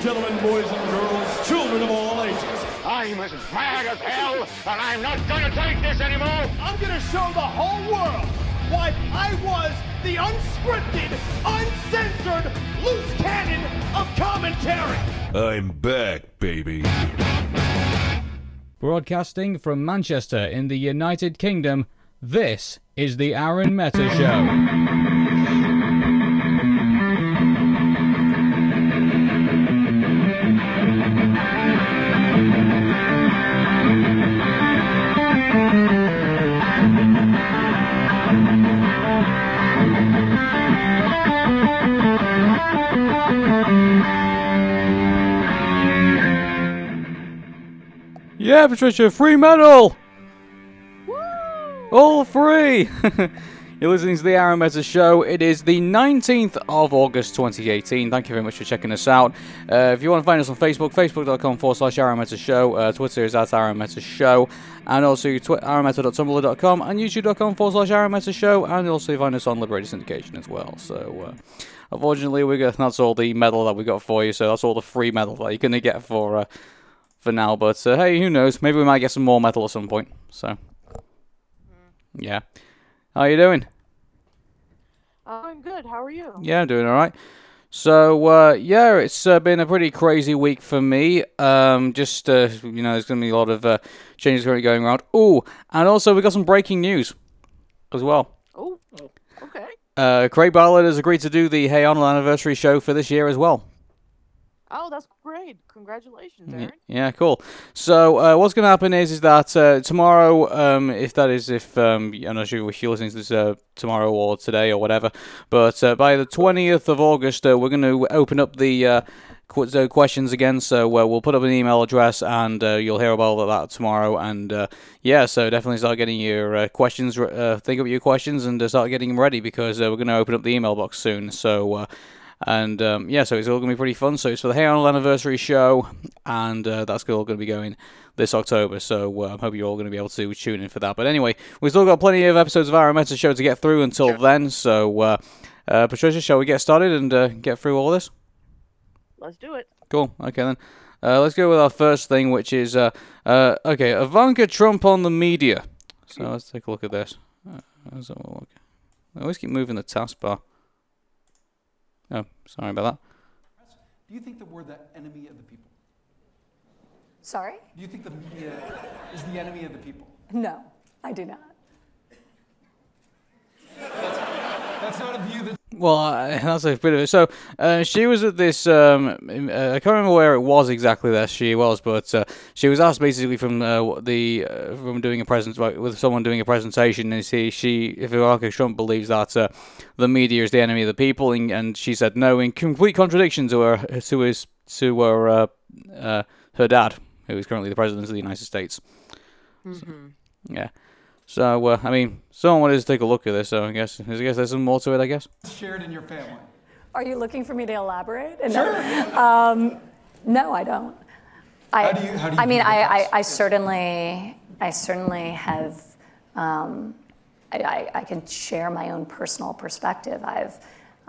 and gentlemen, boys and girls, children of all ages, I'm as mad as hell, and I'm not gonna take this anymore! I'm gonna show the whole world why I was the unscripted, uncensored, loose cannon of commentary. I'm back, baby. Broadcasting from Manchester in the United Kingdom, this is the Arun Meta Show. Yeah, Patricia, free medal! All free! You're listening to the Arun Meta Show. It is the 19th of August 2018. Thank you very much for checking us out. Uh, if you want to find us on Facebook, facebook.com forward slash Arun Meta Show. Uh, Twitter is at Arun Meta Show. And also twi- aaronmeta.tumblr.com and youtube.com forward slash Arun Meta Show. And you'll also find us on Liberated Syndication as well. So, uh, unfortunately, we got, that's all the medal that we got for you. So, that's all the free medal that you're going to get for. For now. But uh, hey, who knows? Maybe we might get some more metal at some point. So, yeah. How are you doing? Oh, I'm good. How are you? Yeah, I'm doing all right. So uh, yeah, it's uh, been a pretty crazy week for me. Um, just uh, you know, there's going to be a lot of uh, changes going around. Ooh, and also we got some breaking news as well. Oh, okay. Uh, Craig Bartlett has agreed to do the Hey Arnold anniversary show for this year as well. Oh, that's great. Congratulations, Arun. Yeah, cool. So uh, what's going to happen is is that uh, tomorrow, um, if that is if um, I'm not sure if you're listening to this uh, tomorrow or today or whatever, but uh, by the 20th of August, uh, we're going to open up the. Uh, qu- questions again, so uh, we'll put up an email address and uh, you'll hear about that tomorrow. And uh, yeah, so definitely start getting your uh, questions, uh, think of your questions and uh, start getting them ready because uh, we're going to open up the email box soon. So uh, and um, yeah, so it's all going to be pretty fun. So it's for the Hey Arnold anniversary show, and uh, that's all going to be going this October. So uh, I hope you're all going to be able to tune in for that. But anyway, we've still got plenty of episodes of our Meta show to get through until then. So uh, uh, Patricia, shall we get started and uh, get through all this? Let's do it. Cool. Okay then. Uh, let's go with our first thing, which is uh, uh, okay, Ivanka Trump on the media. So let's take a look at this. Uh, let's have a look. I always keep moving the taskbar. Oh, sorry about that. Do you think that we're the enemy of the people? Sorry? Do you think the media is the enemy of the people? No, I do not. That's not a view that Well, uh, that's a bit of it. So uh, she was at this. Um, uh, I can't remember where it was exactly that she was, but uh, she was asked basically from uh, the uh, from doing a present with someone doing a presentation, and see she if Ivanka Trump believes that uh, the media is the enemy of the people, and, and she said no in complete contradiction to her to his to her uh, uh, her dad, who is currently the president of the United States. Yeah. So uh, I mean, someone wanted to take a look at this, so I guess I guess there's some more to it. I guess. shared in your family. Are you looking for me to elaborate? Sure. No, um, no I don't. I, How do you- how do you I mean, I, I. I certainly, I certainly have. Um, I, I, I can share my own personal perspective. I've,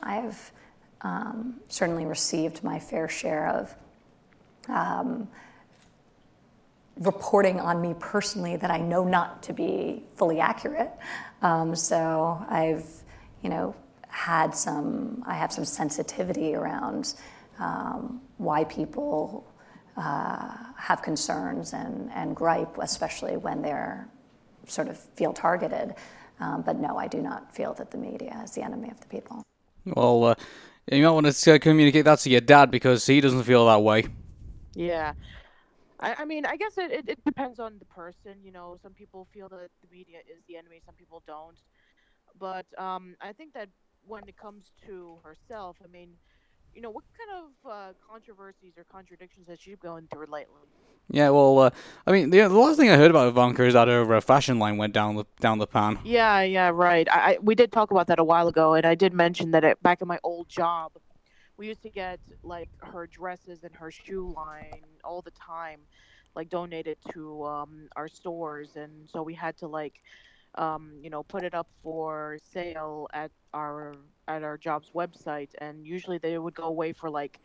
I've um, certainly received my fair share of um, reporting on me personally that I know not to be fully accurate. Um, so I've, you know, had some, I have some sensitivity around um, why people uh, have concerns and, and gripe, especially when they're sort of feel targeted. Um, but no, I do not feel that the media is the enemy of the people. Well, uh, you might want to uh, communicate that to your dad because he doesn't feel that way. Yeah. I, I mean, I guess it, it, it depends on the person. You know, some people feel that the media is the enemy, some people don't. But um, I think that when it comes to herself, I mean, you know, what kind of uh, controversies or contradictions has she going through lately? Yeah, well, uh, I mean, the, the last thing I heard about Ivanka is that her uh, fashion line went down the down the pan. Yeah, yeah, right. I, I we did talk about that a while ago, and I did mention that it, back in my old job, we used to get like her dresses and her shoe line all the time, like donated to um, our stores, and so we had to like, um, you know, put it up for sale at our at our job's website, and usually they would go away for like,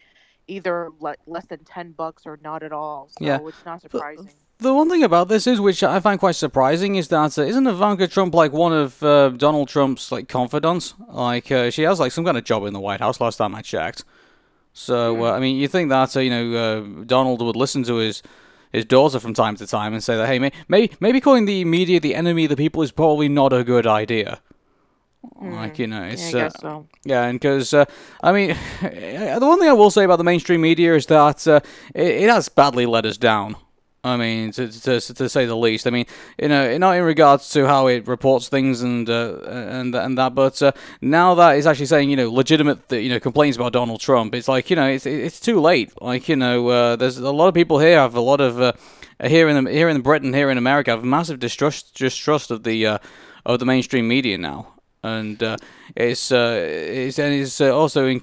either le- less than ten bucks or not at all. So Yeah. it's not surprising. The one thing about this is, which I find quite surprising, is that uh, isn't Ivanka Trump like one of uh, Donald Trump's like confidants? Like uh, she has like some kind of job in the White House. Last time I checked. So uh, I mean, you think that uh, you know uh, Donald would listen to his his daughter from time to time and say that hey, may- maybe maybe calling the media the enemy of the people is probably not a good idea. Like you know, Yeah, I guess so. yeah, and because uh, I mean, the one thing I will say about the mainstream media is that uh, it, it has badly let us down. I mean, to, to to say the least. I mean, you know, not in regards to how it reports things and uh, and and that, but uh, now that it's actually saying you know legitimate you know complaints about Donald Trump, it's like you know it's it's too late. Like you know, uh, there's a lot of people here have a lot of uh, here in the, here in Britain, here in America, have massive distrust distrust of the uh, of the mainstream media now and uh, it's uh, it's and it's uh, also in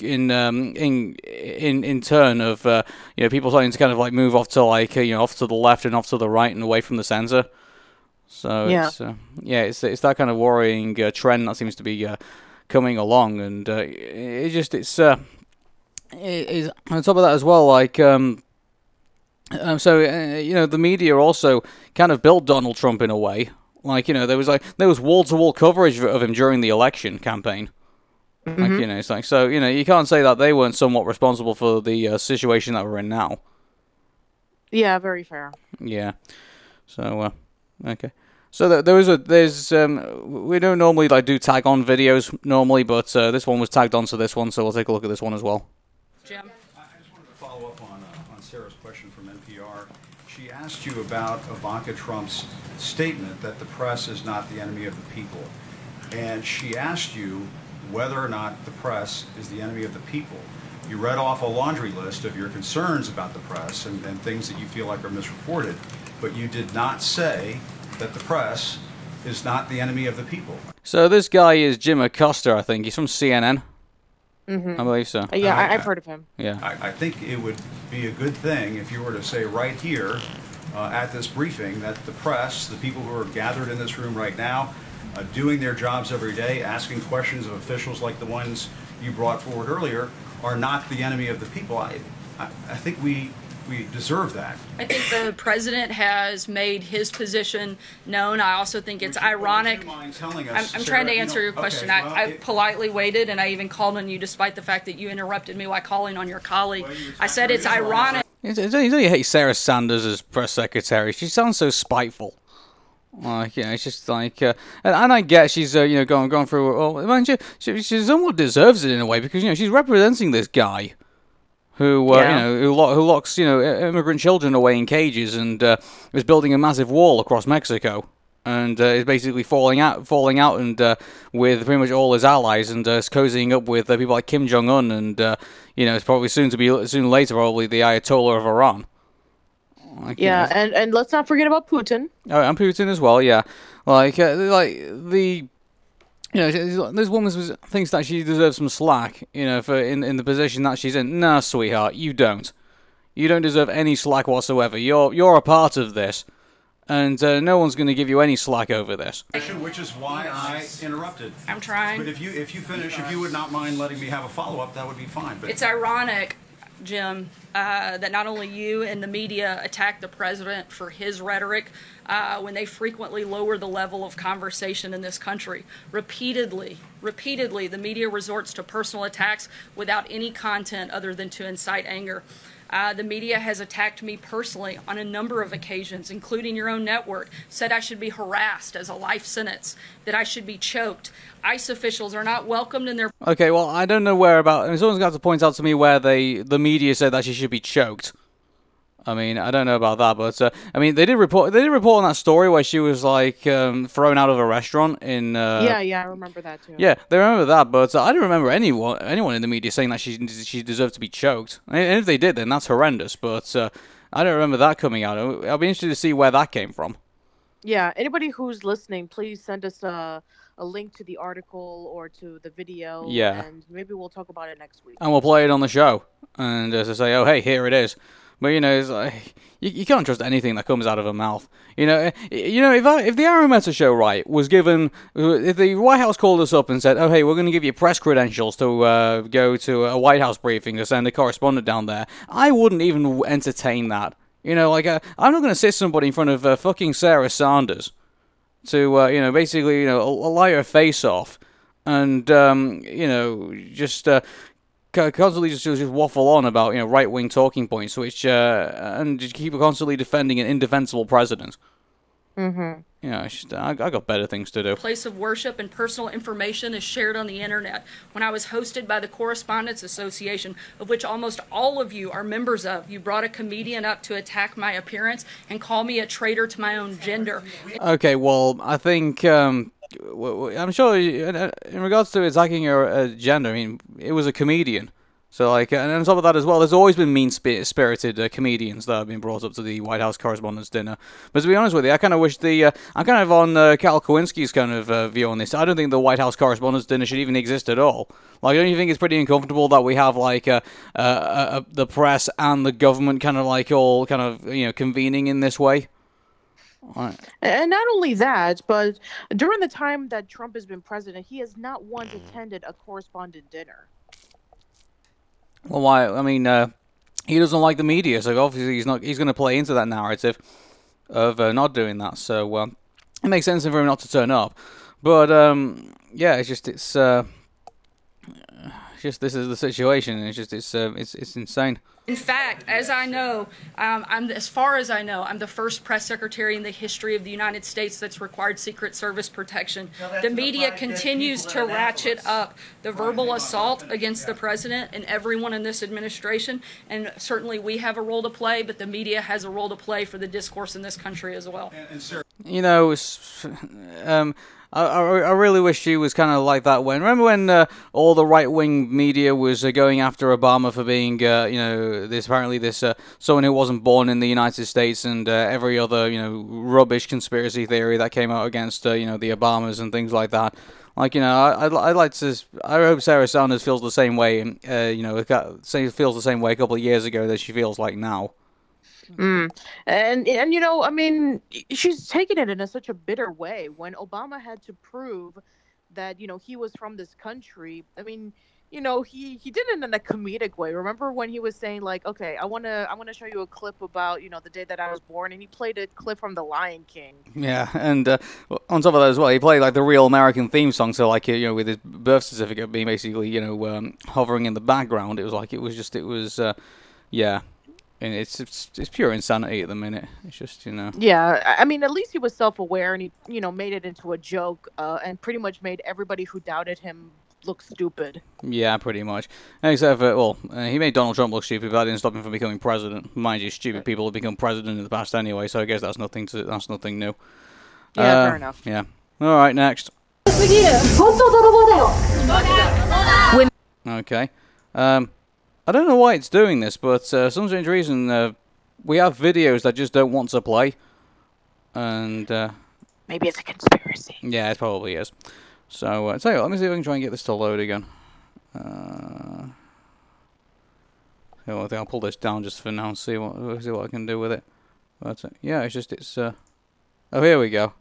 in um, in in in turn of uh, you know people starting to kind of like move off to like uh, you know off to the left and off to the right and away from the center. So Yeah. it's uh, yeah, it's it's that kind of worrying uh, trend that seems to be uh, coming along, and uh, it, it just it's uh, it's on top of that as well, like. Um, um, so uh, you know the media also kind of built Donald Trump in a way. Like you know there was like there was wall to wall coverage of him during the election campaign. Like you know it's like so you know you can't say that they weren't somewhat responsible for the uh, situation that we're in now. Yeah, very fair. Yeah. So uh, okay. So th- there was a there's um we don't normally like do tag on videos normally, but uh, this one was tagged onto this one, so we'll take a look at this one as well. Jim? I just wanted to follow up on, uh, on Sarah's question from NPR. She asked you about Ivanka Trump's statement that the press is not the enemy of the people. And she asked you whether or not the press is the enemy of the people. You read off a laundry list of your concerns about the press and, and things that you feel like are misreported, but you did not say that the press is not the enemy of the people. So this guy is Jim Acosta, I think. He's from CNN. hmm I believe so. Yeah, I, I've heard of him. Yeah. I, I think it would be a good thing if you were to say right here uh, at this briefing that the press, the people who are gathered in this room right now, uh, doing their jobs every day, asking questions of officials like the ones you brought forward earlier, are not the enemy of the people. I, I, I think we, we deserve that. I think the president has made his position known. I also think it's ironic. You telling I'm, I'm Sarah, trying to you answer know- your question. okay, well, I, I it- politely waited, and I even called on you despite the fact that you interrupted me while calling on your colleague. Well, you I said it's ironic. It's only hate Sarah Sanders as press secretary. She sounds so spiteful. Like you know, it's just like, uh, and, and I get she's uh, you know going going through. Well, man, she, she she somewhat deserves it in a way because you know she's representing this guy who uh, Yeah. you know who, lo- who locks you know immigrant children away in cages and uh, is building a massive wall across Mexico and uh, is basically falling out falling out and uh, with pretty much all his allies and uh, is cozying up with uh, people like Kim Jong Un and uh, you know it's probably soon to be soon later probably the Ayatollah of Iran. Like, you Yeah, know, and and let's not forget about Putin. Oh, and Putin as well, yeah. Like, uh, like the, you know, this woman was- thinks that she deserves some slack, you know, for in in the position that she's in. Nah, sweetheart, you don't. You don't deserve any slack whatsoever. You're you're a part of this, and uh, no one's going to give you any slack over this. Which is why I interrupted. I'm trying. But if you if you finish, if you would not mind letting me have a follow up, that would be fine. But It's ironic, Jim, uh, that not only you and the media attack the president for his rhetoric uh, when they frequently lower the level of conversation in this country. Repeatedly, repeatedly, the media resorts to personal attacks without any content other than to incite anger. Uh, the media has attacked me personally on a number of occasions, including your own network, said I should be harassed as a life sentence, that I should be choked. ICE officials are not welcomed in their Okay, well, I don't know where about. I mean, someone's got to point out to me where they the media said that she should be choked. I mean, I don't know about that, but uh, I mean, they did report. They did report on that story where she was like um, thrown out of a restaurant in. Uh, yeah, yeah, I remember that too. Yeah, they remember that, but uh, I don't remember anyone anyone in the media saying that she she deserved to be choked. And if they did, then that's horrendous. But uh, I don't remember that coming out. I'll be interested to see where that came from. Yeah, anybody who's listening, please send us a, a link to the article or to the video. Yeah. And maybe we'll talk about it next week. and we'll play it on the show. And as I say, oh hey, here it is. But you know, it's like you, you can't trust anything that comes out of her mouth. You know, eh, you know if I, if the Arameta show right was given, if the White House called us up and said, "Oh hey, we're going to give you press credentials to uh, go to a White House briefing or send a correspondent down there," I wouldn't even entertain that. You know, like uh, I'm not going to sit somebody in front of uh, fucking Sarah Sanders to uh, you know basically you know lie her face off and um, you know just uh, constantly just, just waffle on about you know right wing talking points, which uh, and just keep constantly defending an indefensible president. Mm-hmm. You know, it's just, I, I got better things to do. place of worship and personal information is shared on the internet. When I was hosted by the Correspondents Association, of which almost all of you are members of, you brought a comedian up to attack my appearance and call me a traitor to my own gender. Okay, well, I think um, w- w- I'm sure in regards to attacking your uh, gender, I mean, it was a comedian. So, like, and on top of that as well, there's always been mean-spirited uh, comedians that have been brought up to the White House Correspondents' Dinner. But to be honest with you, I kind of wish the uh, I'm kind of on uh, Kyle Kulinski's kind of uh, view on this. I don't think the White House Correspondents' Dinner should even exist at all. Like, don't you think it's pretty uncomfortable that we have like uh, uh, the press and the government kind of like all kind of you know convening in this way? Right. And not only that, but during the time that Trump has been president, he has not once attended a correspondent dinner. Well, why? I mean, uh, he doesn't like the media, so obviously he's not. He's going to play into that narrative of uh, not doing that. So uh, it makes sense for him not to turn up. But um, yeah, it's just it's uh, it's just this is the situation. It's just it's uh, it's it's insane. In fact, as I know, um, I'm as far as I know, I'm the first press secretary in the history of the United States that's required Secret Service protection. The media continues to ratchet up the verbal assault against the president and everyone in this administration, and certainly we have a role to play, but the media has a role to play for the discourse in this country as well. You know, um, I, I, really wish she was kind of like that when. Remember when uh, all the right wing media was uh, going after Obama for being, uh, you know, this apparently this uh, someone who wasn't born in the United States and uh, every other, you know, rubbish conspiracy theory that came out against, uh, you know, the Obamas and things like that. Like you know, I I'd, I'd like to. I hope Sarah Sanders feels the same way. You know, feels the same way a couple of years ago that she feels like now. Mm. And and you know, I mean, she's taken it in a, such a bitter way. When Obama had to prove that you know he was from this country, I mean, you know, he he did it in a comedic way. Remember when he was saying like, "Okay, I want to I want to show you a clip about you know the day that I was born," and he played a clip from The Lion King. Yeah, and uh, on top of that as well, he played like the real American theme song. So like you know, with his birth certificate being basically you know um, hovering in the background, it was like it was just it was uh, yeah and it's, it's it's pure insanity at the minute. It's just you know. Yeah, I mean, at least he was self-aware and he you know made it into a joke, uh, and pretty much made everybody who doubted him look stupid. Yeah, pretty much. Except for well, uh, he made Donald Trump look stupid, but that didn't stop him from becoming president. Mind you, stupid people have become president in the past anyway, so I guess that's nothing to that's nothing new. Yeah, uh, fair enough. Yeah. All right, next. Okay. Um, I don't know why it's doing this, but uh, some strange reason uh, we have videos that just don't want to play, and uh, maybe it's a conspiracy. Yeah, it probably is. So uh, tell you what, let me see if I can try and get this to load again. Uh, I think I'll pull this down just for now and see what see what I can do with it. But uh, yeah, it's just it's. Uh, oh, here we go.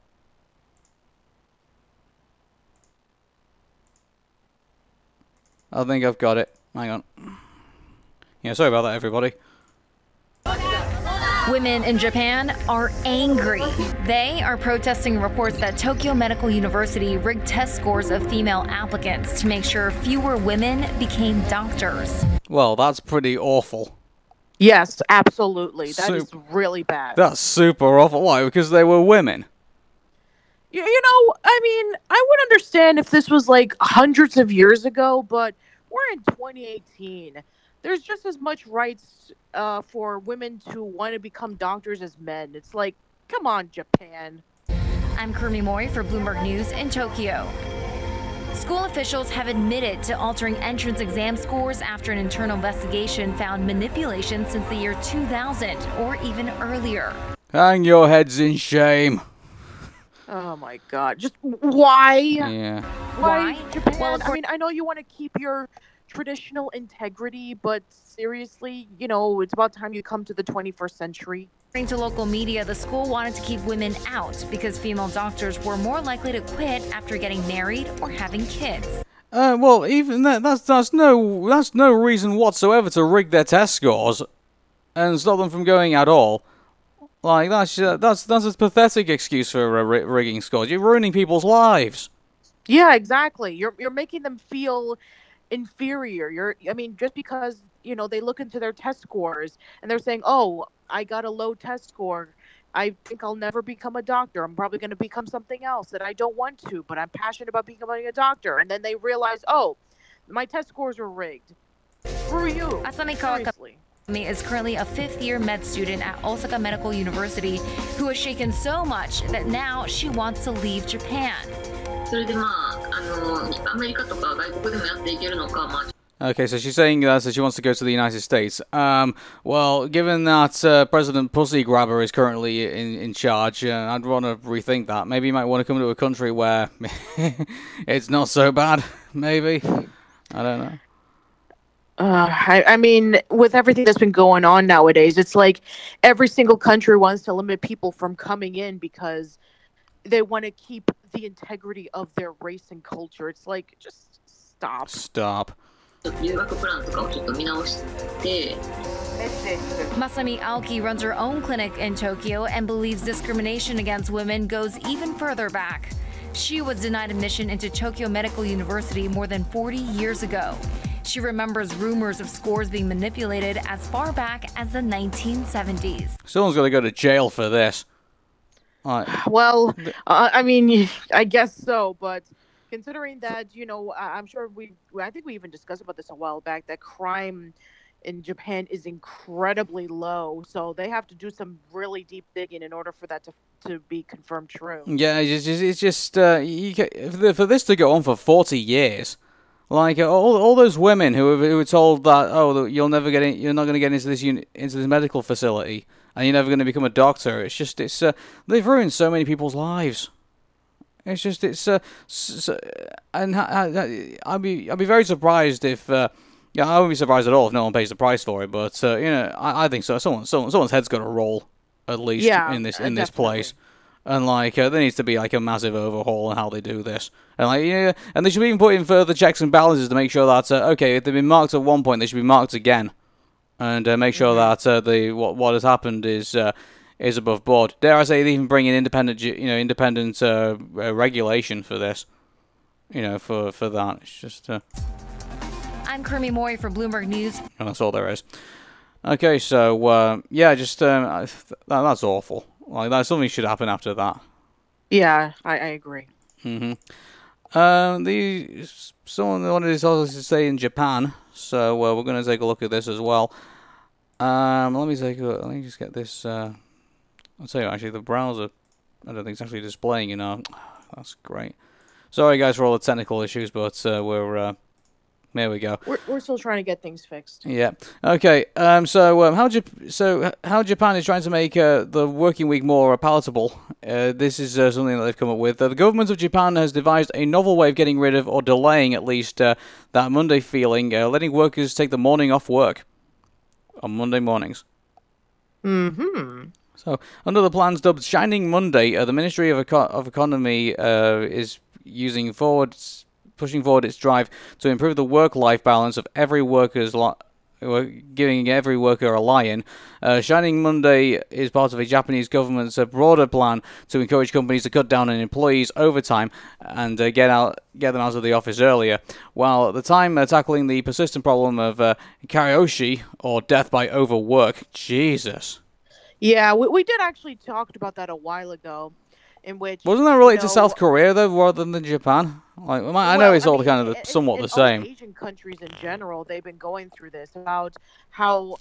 I think I've got it. Hang on. Yeah, sorry about that, everybody. Women in Japan are angry. They are protesting reports that Tokyo Medical University rigged test scores of female applicants to make sure fewer women became doctors. Well, that's pretty awful. Yes, absolutely. That is Sup- really bad. That's super awful. Why? Because they were women. You, you know, I mean, I would understand if this was like hundreds of years ago, but we're in 2018. There's just as much rights uh, for women to want to become doctors as men. It's like, come on, Japan. I'm Kurumi Mori for Bloomberg News in Tokyo. School officials have admitted to altering entrance exam scores after an internal investigation found manipulation since the year 2000 or even earlier. Hang your heads in shame. Oh my god. Just why? Yeah. Why, Why? Japan? Well, I mean, I know you want to keep your traditional integrity, but seriously, you know, it's about time you come to the 21st century. According to local media, the school wanted to keep women out because female doctors were more likely to quit after getting married or having kids. Uh, well, even that, that's that's no that's no reason whatsoever to rig their test scores and stop them from going at all. Like that's uh, that's that's a pathetic excuse for uh, rigging scores. You're ruining people's lives. Yeah, exactly. You're you're making them feel inferior. You're I mean, just because, you know, they look into their test scores and they're saying, "Oh, I got a low test score. I think I'll never become a doctor. I'm probably going to become something else that I don't want to, but I'm passionate about becoming a doctor." And then they realize, "Oh, my test scores were rigged." Screw you. Asami. Kawakami is currently a fifth year med student at Osaka Medical University who has shaken so much that now she wants to leave Japan. それでまあ、あの、アメリカとか外国でもやっていけるのか、まあ、Okay, so she's saying uh, that she wants to go to the United States. Um, well, given that uh, President Pussy Grabber is currently in, in charge, uh, I'd want to rethink that. Maybe you might want to come to a country where it's not so bad, maybe. I don't know. Uh, I, I, mean, with everything that's been going on nowadays, it's like every single country wants to limit people from coming in because they want to keep the integrity of their race and culture. It's like, just stop. Stop. 留学プランとかをちょっと見直して、 Masami Aoki runs her own clinic in Tokyo and believes discrimination against women goes even further back. She was denied admission into Tokyo Medical University more than 40 years ago. She remembers rumors of scores being manipulated as far back as the 1970s. Someone's got to go to jail for this. Like, Well, uh, I mean, I guess so, but considering that, you know, I'm sure we, I think we even discussed about this a while back, that crime in Japan is incredibly low. So they have to do some really deep digging in order for that to, to be confirmed true. Yeah, it's just, it's just uh, you ca for this to go on for forty years, like uh, all all those women who were, who were told that oh you'll never get in, you're not going to get into this uni- into this medical facility and you're never going to become a doctor. It's just it's uh, they've ruined so many people's lives. It's just it's uh, s- s- and ha- I'd be I'd be very surprised if. Uh, yeah, I wouldn't be surprised at all if no one pays the price for it. But uh, you know, I, I think so. Someone, someone, someone's head's got to roll at least Yeah, in this uh, in this place. And like, uh, there needs to be like a massive overhaul on how they do this. And like, yeah, and they should even put in further checks and balances to make sure that uh, okay, if they've been marked at one point, they should be marked again, and uh, make sure that uh, the what what has happened is uh, is above board. Dare I say, even bring in independent, you know, independent uh, uh, regulation for this. You know, for for that, it's just. Uh, I'm Kurumi Mori for Bloomberg News. and that's all there is. Okay, so uh, yeah, just um, that, that's awful. Like that, something should happen after that. Yeah, I, I agree. hmm Um, the someone wanted this also to say in Japan, so uh, we're going to take a look at this as well. Um, let me take a let me just get this. Uh, I'll tell you actually, the browser. I don't think it's actually displaying. You know, that's great. Sorry guys for all the technical issues, but uh, we're uh, there. We go. We're, we're still trying to get things fixed. Yeah. Okay. Um. So, um, how Jap- so how Japan is trying to make uh, the working week more uh, palatable? Uh, this is uh, something that they've come up with. Uh, the government of Japan has devised a novel way of getting rid of or delaying at least uh, that Monday feeling, uh, letting workers take the morning off work on Monday mornings. Mm-hmm. So, under the plans dubbed Shining Monday, uh, the Ministry of, Eco- of Economy uh, is using forward, pushing forward its drive to improve the work-life balance of every worker's li- uh, giving every worker a lion. Uh, Shining Monday is part of a Japanese government's broader plan to encourage companies to cut down on employees' overtime and uh, get out get them out of the office earlier, while at the time uh, tackling the persistent problem of uh, or death by overwork. Jesus. Yeah, we, we did actually talked about that a while ago, in which Wasn't that related you to South Korea though, rather than Japan? Like, I I know Well, it's all mean, kind of the, somewhat the same. Asian countries in general, they've been going through this about how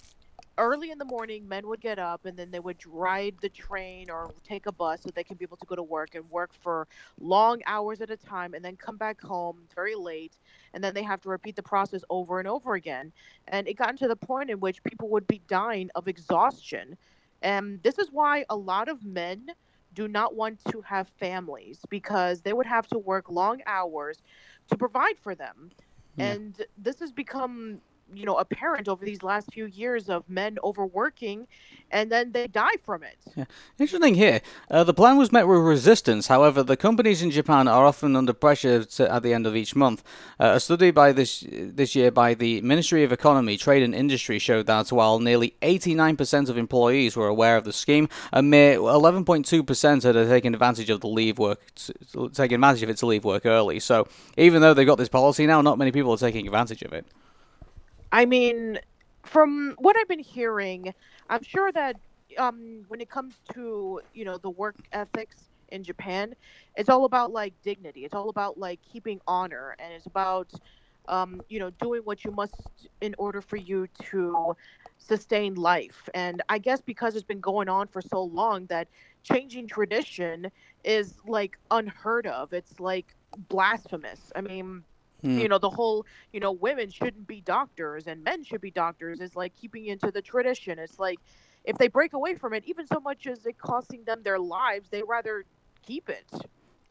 early in the morning men would get up and then they would ride the train or take a bus so they can be able to go to work and work for long hours at a time and then come back home very late and then they have to repeat the process over and over again and it got to the point in which people would be dying of exhaustion and this is why a lot of men do not want to have families because they would have to work long hours to provide for them. Yeah. and this has become you know apparent over these last few years of men overworking and then they die from it Yeah. Interesting here. Uh, the plan was met with resistance. However, the companies in Japan are often under pressure to, at the end of each month. Uh, a study by this this year by the Ministry of Economy, Trade and Industry showed that while nearly 89% of employees were aware of the scheme, a mere 11.2% had taken advantage of the leave work, taken advantage of it to leave work early. So even though they've got this policy now, not many people are taking advantage of it. I mean, from what I've been hearing, I'm sure that um, when it comes to you know the work ethics in Japan, it's all about like dignity. It's all about like keeping honor, and it's about um, you know doing what you must in order for you to sustain life. And I guess because it's been going on for so long that changing tradition is like unheard of. It's like blasphemous. I mean Hmm. you know the whole you know women shouldn't be doctors and men should be doctors is like keeping into the tradition it's like if they break away from it even so much as it costing them their lives they rather keep it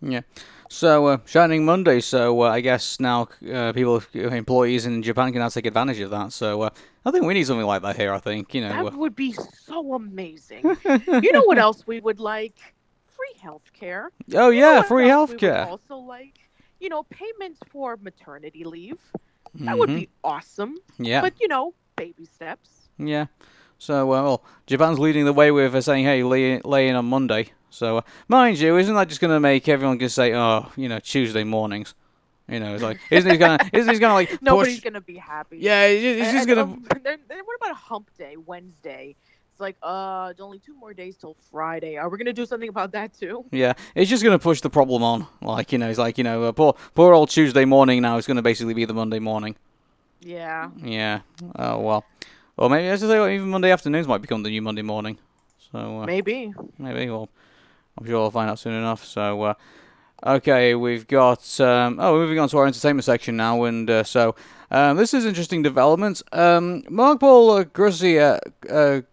Yeah. So, uh, Shining Monday. So, uh, I guess now uh, people, employees in Japan can now take advantage of that. So, uh, I think we need something like that here. I think you know. that uh, would be so amazing you know what else we would like free health care Oh yeah, free else we would healthcare. also like you know payments for maternity leave that would Mhm. be awesome Yeah. but you know baby steps Yeah. So, uh, well, Japan's leading the way with uh, saying, "Hey, lay, lay in on Monday." So, uh, mind you, isn't that just going to make everyone just say, "Oh, you know, Tuesday mornings"? You know, it's like, isn't he gonna, isn't he gonna like nobody's push? gonna be happy Yeah, he's just- he's And- just and, gonna- um, then, then what about a hump day wednesday it's like uh it's only two more days till friday are we gonna do something about that too Yeah, it's just going to push the problem on. Like, you know, it's like, you know, uh, poor, poor old Tuesday morning now is going to basically be the Monday morning. yeah Yeah. Oh well. Or maybe as I say, even Monday afternoons might become the new Monday morning. So uh, maybe maybe. Well, I'm sure I'll find out soon enough. So uh, okay, we've got. Um, oh, moving on to our entertainment section now, and uh, so. Um, this is interesting development. Um, Mark Paul uh, uh,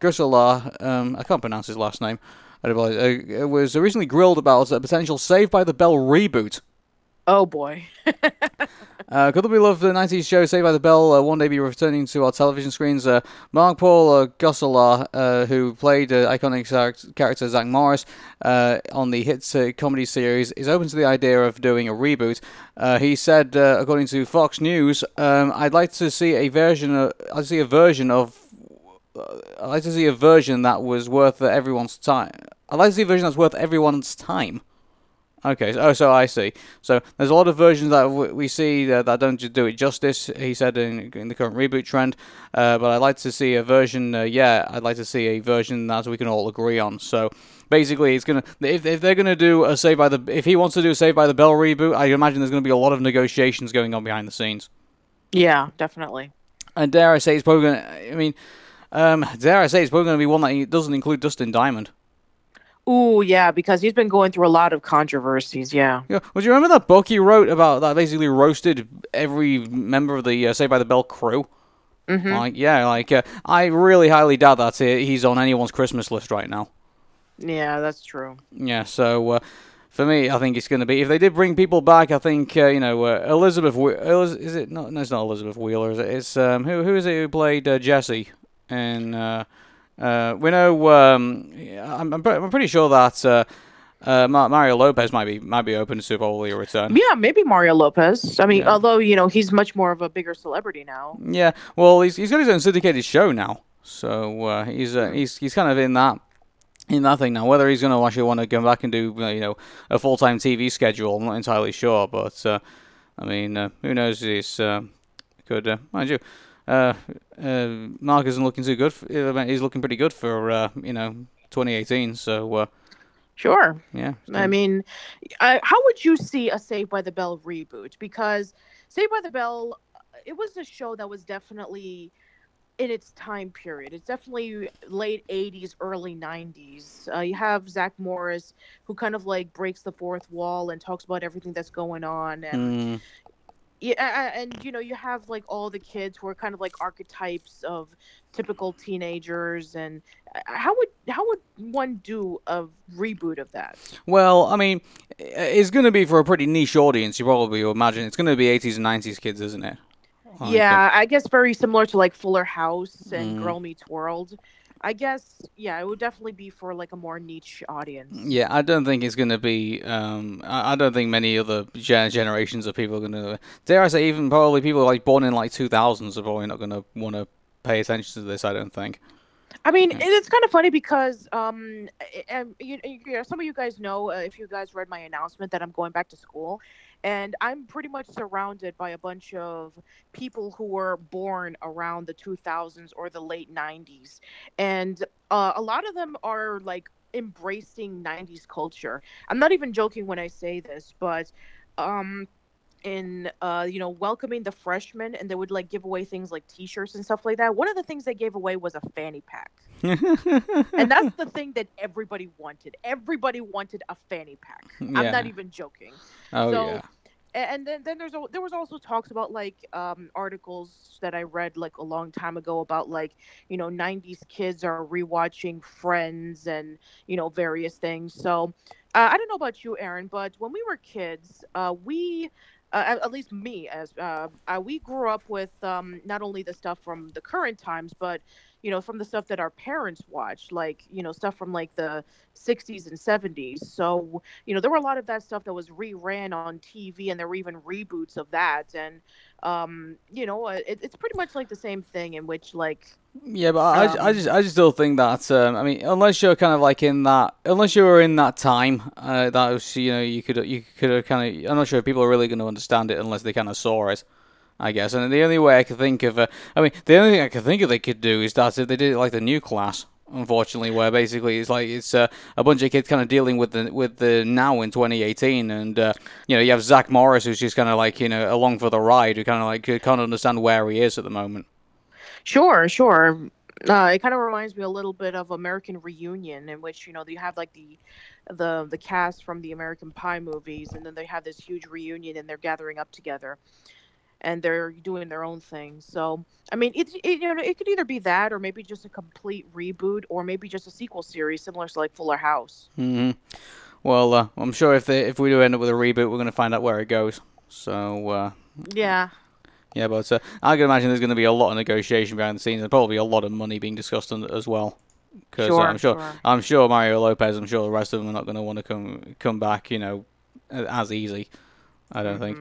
Grusela, um, I can't pronounce his last name. I don't know, uh, was recently grilled about a potential Saved by the Bell reboot. Oh boy Uh, could we love the 90s show Saved by the Bell uh, one day be returning to our television screens? Uh, Mark Paul uh, Gosselaar, uh, who played uh, iconic character Zach Morris uh, on the hit uh, comedy series, is open to the idea of doing a reboot. He said, according to Fox News, um, "I'd like to see a version. Of, I'd see a version of. I'd like to see a version that was worth everyone's time. I'd like to see a version that's worth everyone's time." Okay, so, oh, so I see. So there's a lot of versions that w- we see that, that don't do it justice. He said in, in the current reboot trend, uh, but I'd like to see a version. Uh, yeah, I'd like to see a version that we can all agree on. So basically, it's gonna if, if they're gonna do a Save by the if he wants to do a Save by the Bell reboot, I imagine there's gonna be a lot of negotiations going on behind the scenes. yeah definitely And dare I say, it's probably gonna. I mean, um, dare I say, it's probably gonna be one that doesn't include Dustin Diamond. Ooh, yeah, because he's been going through a lot of controversies. Yeah. Yeah. Well, do you remember that book he wrote about that basically roasted every member of the uh, Saved by the Bell crew? Mm-hmm. Like, yeah, like uh, I really highly doubt that he's on anyone's Christmas list right now. Yeah, that's true. Yeah, so uh, for me, I think it's going to be if they did bring people back. I think uh, you know uh, Elizabeth. Whe- Eliz- is it? not? no, it's not Elizabeth Wheeler. Is it? It's um, who? Who is it who played uh, Jesse? And uh, we know. Um, I'm, I'm, pre- I'm pretty sure that uh, uh, Mario Lopez might be might be open to probably a return. Yeah, maybe Mario Lopez. I mean, Yeah. although you know he's much more of a bigger celebrity now. Yeah, well, he's he's got his own syndicated show now, so uh, he's uh, he's he's kind of in that in that thing now. Whether he's going to actually want to come back and do uh, you know a full time TV schedule, I'm not entirely sure. But uh, I mean, uh, who knows? He's uh, could uh, mind you. Uh, uh, Mark isn't looking too good. For, I mean, he's looking pretty good for uh, you know 2018. So uh, Sure. yeah, I mean, I, how would you see a Saved by the Bell reboot? Because Saved by the Bell, it was a show that was definitely in its time period. It's definitely late 80s, early 90s. Uh, you have Zach Morris, who kind of like breaks the fourth wall and talks about everything that's going on. And Mm, yeah, and you know, you have like all the kids who are kind of like archetypes of typical teenagers. And uh, how would how would one do a reboot of that? Well, I mean, it's going to be for a pretty niche audience. You probably imagine it's going to be 80s and 90s kids, isn't it? Yeah, I guess very similar to like Fuller House and Mm. Girl Meets World. I guess yeah, it would definitely be for like a more niche audience. Yeah, I don't think it's going to be. Um, I, I don't think many other gen- generations of people are going to. Dare I say, even probably people like born in like 2000s are probably not going to want to pay attention to this. I don't think. I mean, it's kind of funny because um, um, you, you know, some of you guys know uh, if you guys read my announcement that I'm going back to school, and I'm pretty much surrounded by a bunch of people who were born around the 2000s or the late 90s, and uh, a lot of them are like embracing 90s culture. I'm not even joking when I say this, but um in uh you know welcoming the freshmen and they would like give away things like t-shirts and stuff like that one of the things they gave away was a fanny pack. And that's the thing that everybody wanted. Everybody wanted a fanny pack. I'm not even joking. Oh so yeah. and then, then there's there was also talks about like um, articles that I read like a long time ago about like you know 90s kids are rewatching Friends and you know various things. So uh, I don't know about you, Arun, but when we were kids, uh, we uh, at, at least me as uh, uh, we grew up with um, not only the stuff from the current times, but you know from the stuff that our parents watched, like you know stuff from like the 60s and 70s. So you know there were a lot of that stuff that was reran on TV, and there were even reboots of that, and um, you know uh, it, it's pretty much like the same thing in which like Yeah, but I, I Um, just I just still think that um, I mean unless you're kind of like in that unless you were in that time uh, that was you know you could you could have kind of I'm not sure if people are really going to understand it unless they kind of saw it. I guess, and the only way I could think of, uh, I mean, the only thing I could think of they could do is that if they did it like the new class, unfortunately, where basically it's like it's uh, a bunch of kids kind of dealing with the with the now in 2018, and uh, you know you have Zach Morris who's just kind of like you know along for the ride, who kind of like can't understand where he is at the moment. Sure, sure. Uh, it kind of reminds me a little bit of American Reunion, in which you know you have like the the the cast from the American Pie movies, and then they have this huge reunion, and they're gathering up together, and they're doing their own thing. So, I mean, it, it you know it could either be that, or maybe just a complete reboot, or maybe just a sequel series similar to like Fuller House. hmm Well, uh, I'm sure if they if we do end up with a reboot, we're going to find out where it goes. So uh, Yeah. yeah, but uh, I can imagine there's going to be a lot of negotiation behind the scenes, and probably a lot of money being discussed on, as well. Because Sure, I'm sure, sure. I'm sure Mario Lopez, I'm sure the rest of them are not going to want to come come back, you know, as easy. I don't think.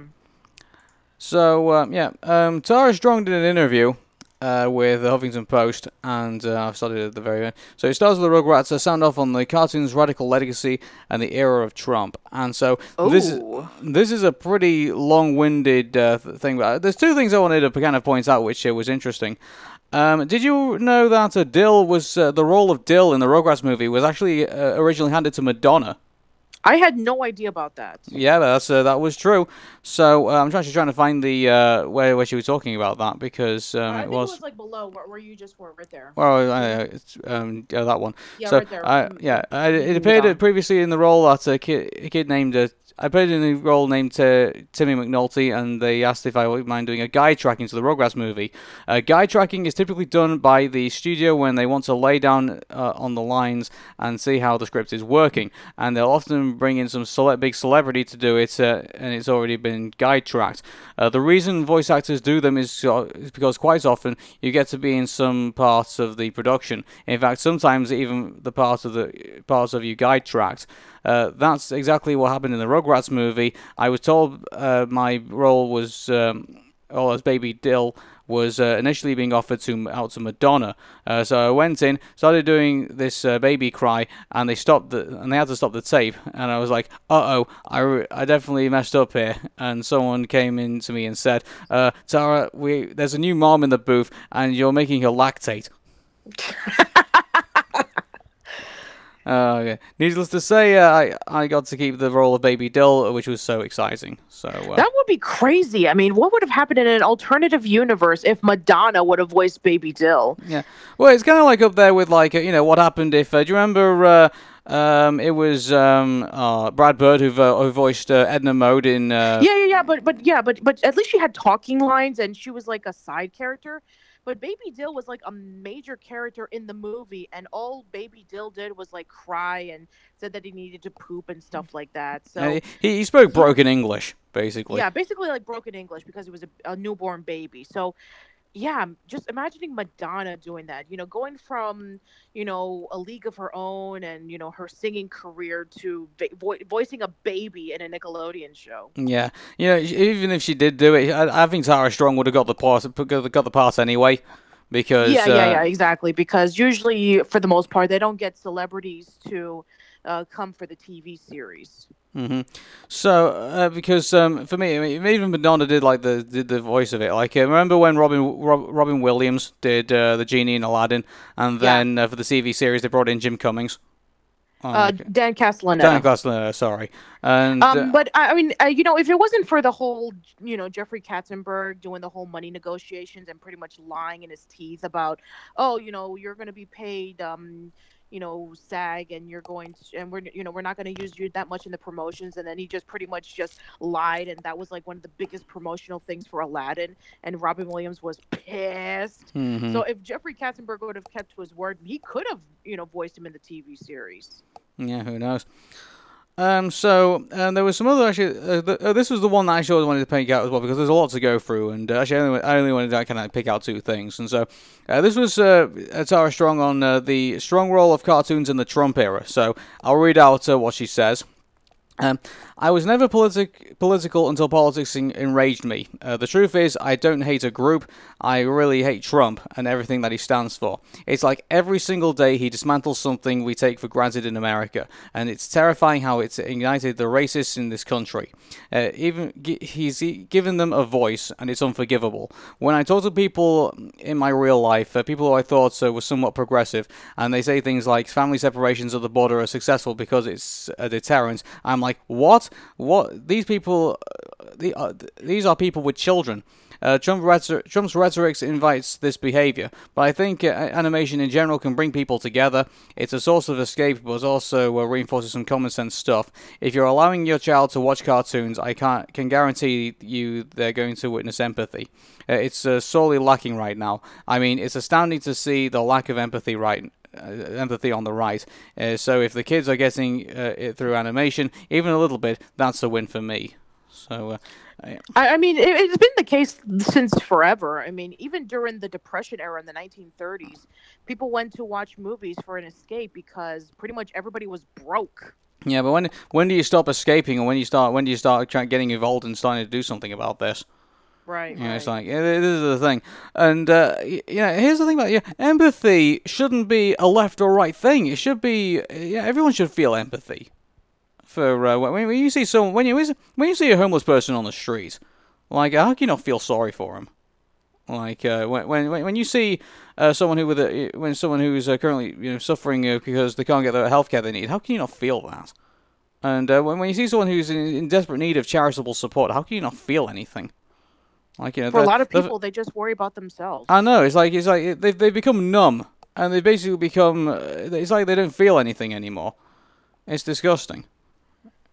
So um, yeah, um, Tara Strong did an interview uh, with the Huffington Post, and uh, I've started at the very end. So it starts with the Rugrats. A sound off on the cartoon's radical legacy and the era of Trump. And so this is Ooh. this is a pretty long-winded uh, thing. But there's two things I wanted to kind of point out, which uh, was interesting. Um, did you know that uh, Dill was uh, the role of Dill in the Rugrats movie was actually uh, originally handed to Madonna? I had no idea about that. Yeah, that's uh, that was true. So uh, I'm actually trying to find the uh, where where she was talking about that because um, it was. it was like below where, where you just were, right there. Well, uh, it's, um, yeah, that one. Yeah, so, right there. I, Mm, yeah, it mm, appeared previously in the role that a kid, a kid named. I played in a role named uh, Timmy McNulty, and they asked if I would mind doing a guide tracking to the Rugrats movie. Uh, guide tracking is typically done by the studio when they want to lay down uh, on the lines and see how the script is working, and they'll often bring in some big celebrity to do it, uh, and it's already been guide tracked. Uh, the reason voice actors do them is, uh, is because quite often you get to be in some parts of the production. In fact, sometimes even the of the parts of you guide tracked. Uh, that's exactly what happened in the Rugrats movie. I was told uh, my role was, um, well, as Baby Dill, was uh, initially being offered to out to Madonna. Uh, so I went in, started doing this uh, baby cry, and they stopped the and they had to stop the tape. And I was like, "Uh oh, I, re- I definitely messed up here." And someone came in to me and said, uh, "Tara, we there's a new mom in the booth, and you're making her lactate." Uh, okay. Needless to say, uh, I I got to keep the role of Baby Dill, which was so exciting. So uh, That would be crazy. I mean, what would have happened in an alternative universe if Madonna would have voiced Baby Dill? yeah, well, it's kind of like up there with like you know what happened if uh, do you remember? Uh, um, it was um, uh, Brad Bird who, vo- who voiced uh, Edna Mode in. Uh, yeah, yeah, yeah. But but yeah, but but at least she had talking lines and she was like a side character. But Baby Dill was like a major character in the movie, and all Baby Dill did was like cry and said that he needed to poop and stuff like that. So Uh, he, he spoke broken English, basically. yeah, basically like broken English because he was a, a newborn baby. So yeah, just imagining Madonna doing that. You know, going from you know a league of her own and you know her singing career to vo- voicing a baby in a Nickelodeon show. Yeah, you know, even if she did do it, I, I think Tara Strong would have got the part, got the part anyway, because yeah, uh, yeah, yeah, exactly. Because usually, for the most part, they don't get celebrities to uh, come for the TV series. Hmm So, uh, because um, for me, I mean, even Madonna did like the did the voice of it. Like, uh, remember when Robin Rob, Robin Williams did uh, the genie in Aladdin, and Yeah. then uh, for the TV series they brought in Jim Cummings. Oh, uh, okay. Dan Castellaneta. Dan Castellaneta, sorry. And Um, uh, but I I mean, uh, you know, if it wasn't for the whole, you know, Jeffrey Katzenberg doing the whole money negotiations and pretty much lying in his teeth about, oh, you know, you're going to be paid, um, you know, SAG, and you're going to, and we're, you know, we're not going to use you that much in the promotions, and then he just pretty much just lied, and that was like one of the biggest promotional things for Aladdin, and Robin Williams was pissed. Mhm. So if Jeffrey Katzenberg would have kept to his word, he could have, you know, voiced him in the TV series. Yeah, who knows? Um, so um, there was some other actually. Uh, the, uh, this was the one that I actually wanted to pick out as well because there's a lot to go through, and uh, actually I only, I only wanted to kind of pick out two things. And so uh, this was uh, Tara Strong on uh, the strong role of cartoons in the Trump era. So I'll read out what she says. Um, I was never politic- political until politics en- enraged me. Uh, the truth is, I don't hate a group. I really hate Trump and everything that he stands for. It's like every single day he dismantles something we take for granted in America, and it's terrifying how it's ignited the racists in this country. Uh, even gi- he's given them a voice, and it's unforgivable. When I talk to people in my real life, uh, people who I thought uh, were somewhat progressive, and they say things like family separations at the border are successful because it's a deterrent, I'm like, what? What? These people, uh, the, uh, these are people with children. Uh, Trump rhetor- Trump's rhetoric invites this behavior, but I think uh, animation in general can bring people together. It's a source of escape, but also uh, reinforces some common sense stuff. If you're allowing your child to watch cartoons, I can't, can guarantee you they're going to witness empathy. Uh, it's uh, sorely lacking right now. I mean, it's astounding to see the lack of empathy right empathy on the right. Uh, so if the kids are getting uh, it through animation, even a little bit, that's a win for me. So. Uh, I- I, mean, it, it's been the case since forever. I mean, even during the Depression era in the 1930s, people went to watch movies for an escape because pretty much everybody was broke. Yeah, but when when do you stop escaping, and when you start when do you start trying, getting involved and starting to do something about this? Right. You know, it's like yeah, this is the thing, and uh, you know, here's the thing about yeah, empathy shouldn't be a left or right thing. It should be yeah, everyone should feel empathy for uh, when, when you see someone when you when you see a homeless person on the street, like how can you not feel sorry for him? Like uh, when when when you see uh, someone who with a, when someone who is uh, currently you know suffering uh, because they can't get the health care they need, how can you not feel that? And uh, when when you see someone who's in, in desperate need of charitable support, how can you not feel anything? Like you know, For a lot of people, they just worry about themselves. I know it's like it's like they've they've become numb and they basically become. Uh, it's like they don't feel anything anymore. It's disgusting.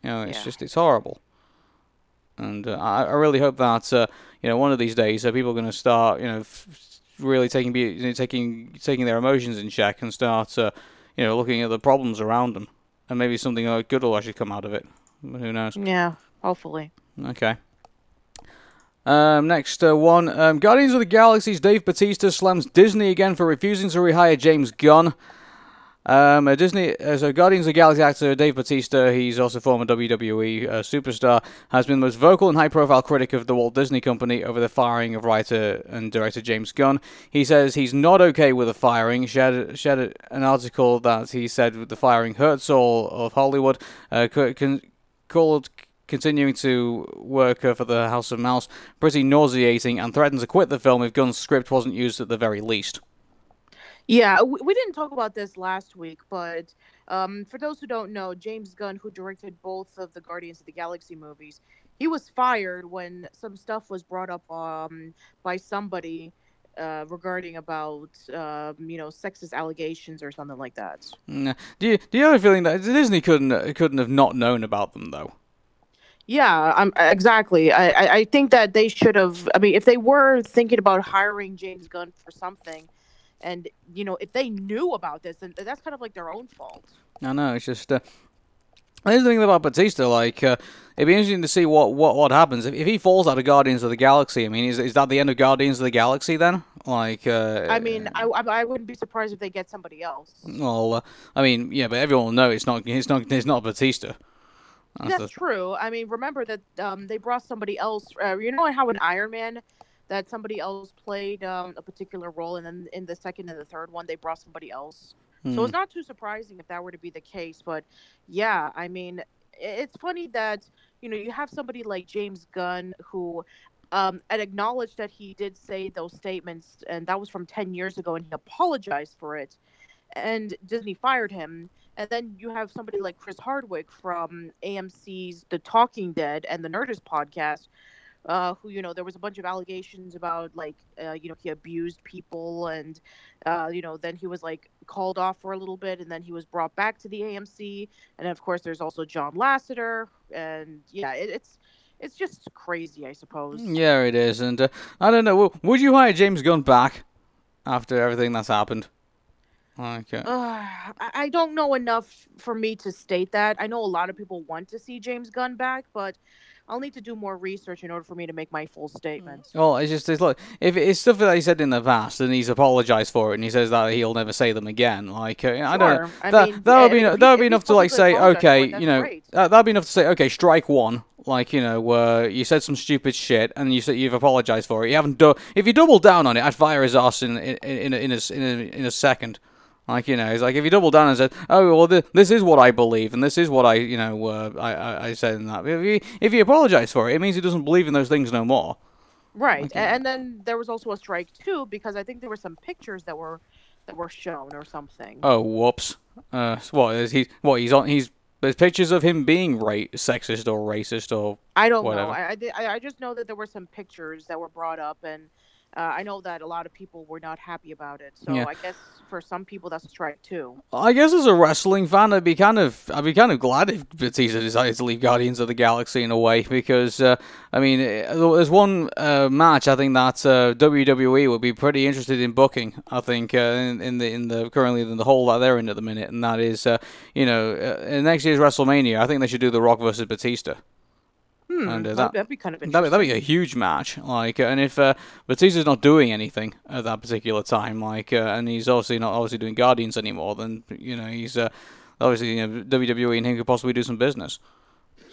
You know, it's Yeah. just it's horrible. And uh, I I really hope that uh, you know one of these days uh, people are going to start you know f- really taking be you know, taking taking their emotions in check and start uh, you know looking at the problems around them and maybe something uh, good will actually come out of it. But who knows? Yeah, hopefully. Okay. Um, next uh, one, um, Guardians of the Galaxy's Dave Batista slams Disney again for refusing to rehire James Gunn. Um, uh, Disney, uh, so Guardians of the Galaxy actor Dave Batista, he's also former WWE uh, superstar, has been the most vocal and high-profile critic of the Walt Disney Company over the firing of writer and director James Gunn. He says he's not okay with the firing. Shared, shared an article that he said the firing hurts all of Hollywood. Uh, called continuing to work uh, for the House of Mouse pretty nauseating and threatened to quit the film if Gunn's script wasn't used at the very least. Yeah, we, didn't talk about this last week, but um, for those who don't know, James Gunn, who directed both of the Guardians of the Galaxy movies, he was fired when some stuff was brought up um, by somebody uh, regarding about um, you know sexist allegations or something like that. Mm, Do you do you have a feeling that Disney couldn't uh, couldn't have not known about them though? Yeah, I'm exactly. I, I think that they should have. I mean, if they were thinking about hiring James Gunn for something, and you know, if they knew about this, then that's kind of like their own fault. I know. It's just. Uh, Here's the thing about Batista, like, uh, it'd be interesting to see what, what, what happens. If, if he falls out of Guardians of the Galaxy, I mean, is, is that the end of Guardians of the Galaxy then? Like, uh, I mean, I, I I wouldn't be surprised if they get somebody else. well, uh, I mean, yeah, but everyone will know it's not, it's not, it's not Batista. That's, true. I mean, remember that um, they brought somebody else. Uh, you know how in Iron Man, that somebody else played um, a particular role, and then in the second and the third one, they brought somebody else. So Hmm. it's not too surprising if that were to be the case. But yeah, I mean, it's funny that you know you have somebody like James Gunn who. Um, and acknowledged that he did say those statements, and that was from 10 years ago, and he apologized for it and Disney fired him. And then you have somebody like Chris Hardwick from AMC's The Talking Dead and the Nerdist podcast, uh, who you know there was a bunch of allegations about like uh, you know he abused people and uh, you know then he was like called off for a little bit and then he was brought back to the AMC and of course there's also John Lasseter and yeah it, it's it's just crazy I suppose. Yeah, it is, and uh, I don't know. Would you hire James Gunn back after everything that's happened? Like, uh, I don't know enough for me to state that. I know a lot of people want to see James Gunn back, but I'll need to do more research in order for me to make my full statement. well, it's just it's look if it's stuff that he said in the past and he's apologized for it and he says that he'll never say them again. Like, uh, I don't know. I that mean, that would yeah, be that would be enough to like say, okay, it, you know, great. that, that'd be enough to say, okay, strike one. Like, you know, uh, you said some stupid shit and you said you've apologized for it. You haven't done. If you double down on it, I'd fire his ass in in in, in, a, in, a, in, a, in a second. Like you know, it's like if you double down and said, "Oh well, th- this is what I believe, and this is what I, you know, uh, I, I I said in that." If you if you apologize for it, it means he doesn't believe in those things no more. Right, a- and then there was also a strike too because I think there were some pictures that were that were shown or something. Oh, whoops. Uh, what is he? What he's on? He's there's pictures of him being right, sexist or racist or I don't whatever. know. I I I just know that there were some pictures that were brought up, and uh, I know that a lot of people were not happy about it. So Yeah. I guess for some people that's a strike too. I guess as a wrestling fan, I'd be kind of, I'd be kind of glad if Batista decided to leave Guardians of the Galaxy in a way because, uh, I mean, uh, there's one uh, match I think that uh, WWE would be pretty interested in booking. I think uh, in, in the in the currently in the hole that they're in at the minute, and that is, uh, you know, uh, in next year's WrestleMania, I think they should do The Rock versus Batista. Hmm, And, uh, that'd, that- that'd be kind of That'd, be- that'd be a huge match, like, uh, and if uh, Batista's not doing anything at that particular time, like, uh, and he's obviously not obviously doing Guardians anymore, then you know he's uh, obviously you know, WWE and him could possibly do some business.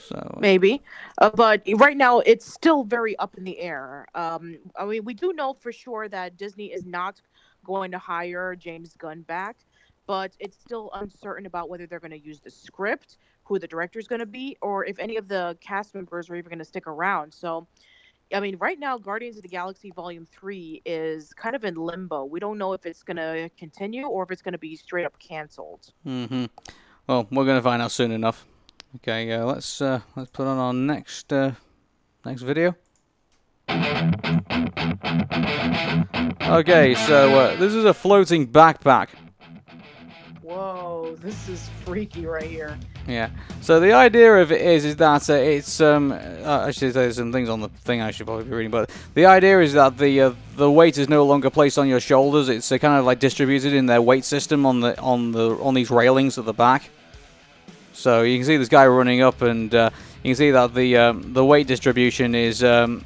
So Maybe, uh, but right now it's still very up in the air. Um, I mean, we do know for sure that Disney is not going to hire James Gunn back, but it's still uncertain about whether they're going to use the script, who the director is going to be, or if any of the cast members are even going to stick around. So, I mean, right now, Guardians of the Galaxy Volume Three is kind of in limbo. We don't know if it's going to continue or if it's going to be straight up canceled. hmm Well, we're gonna find out soon enough. Okay, uh, let's uh, let's put on our next uh, next video. Okay, so uh, this is a floating backpack. Whoa, this is freaky right here. Yeah. So the idea of it is is that uh, it's um uh, actually there's some things on the thing I should probably be reading, but the idea is that the uh, the weight is no longer placed on your shoulders. It's uh, kind of like distributed in their weight system on the on the on these railings at the back. So you can see this guy running up, and uh, you can see that the um, the weight distribution is um,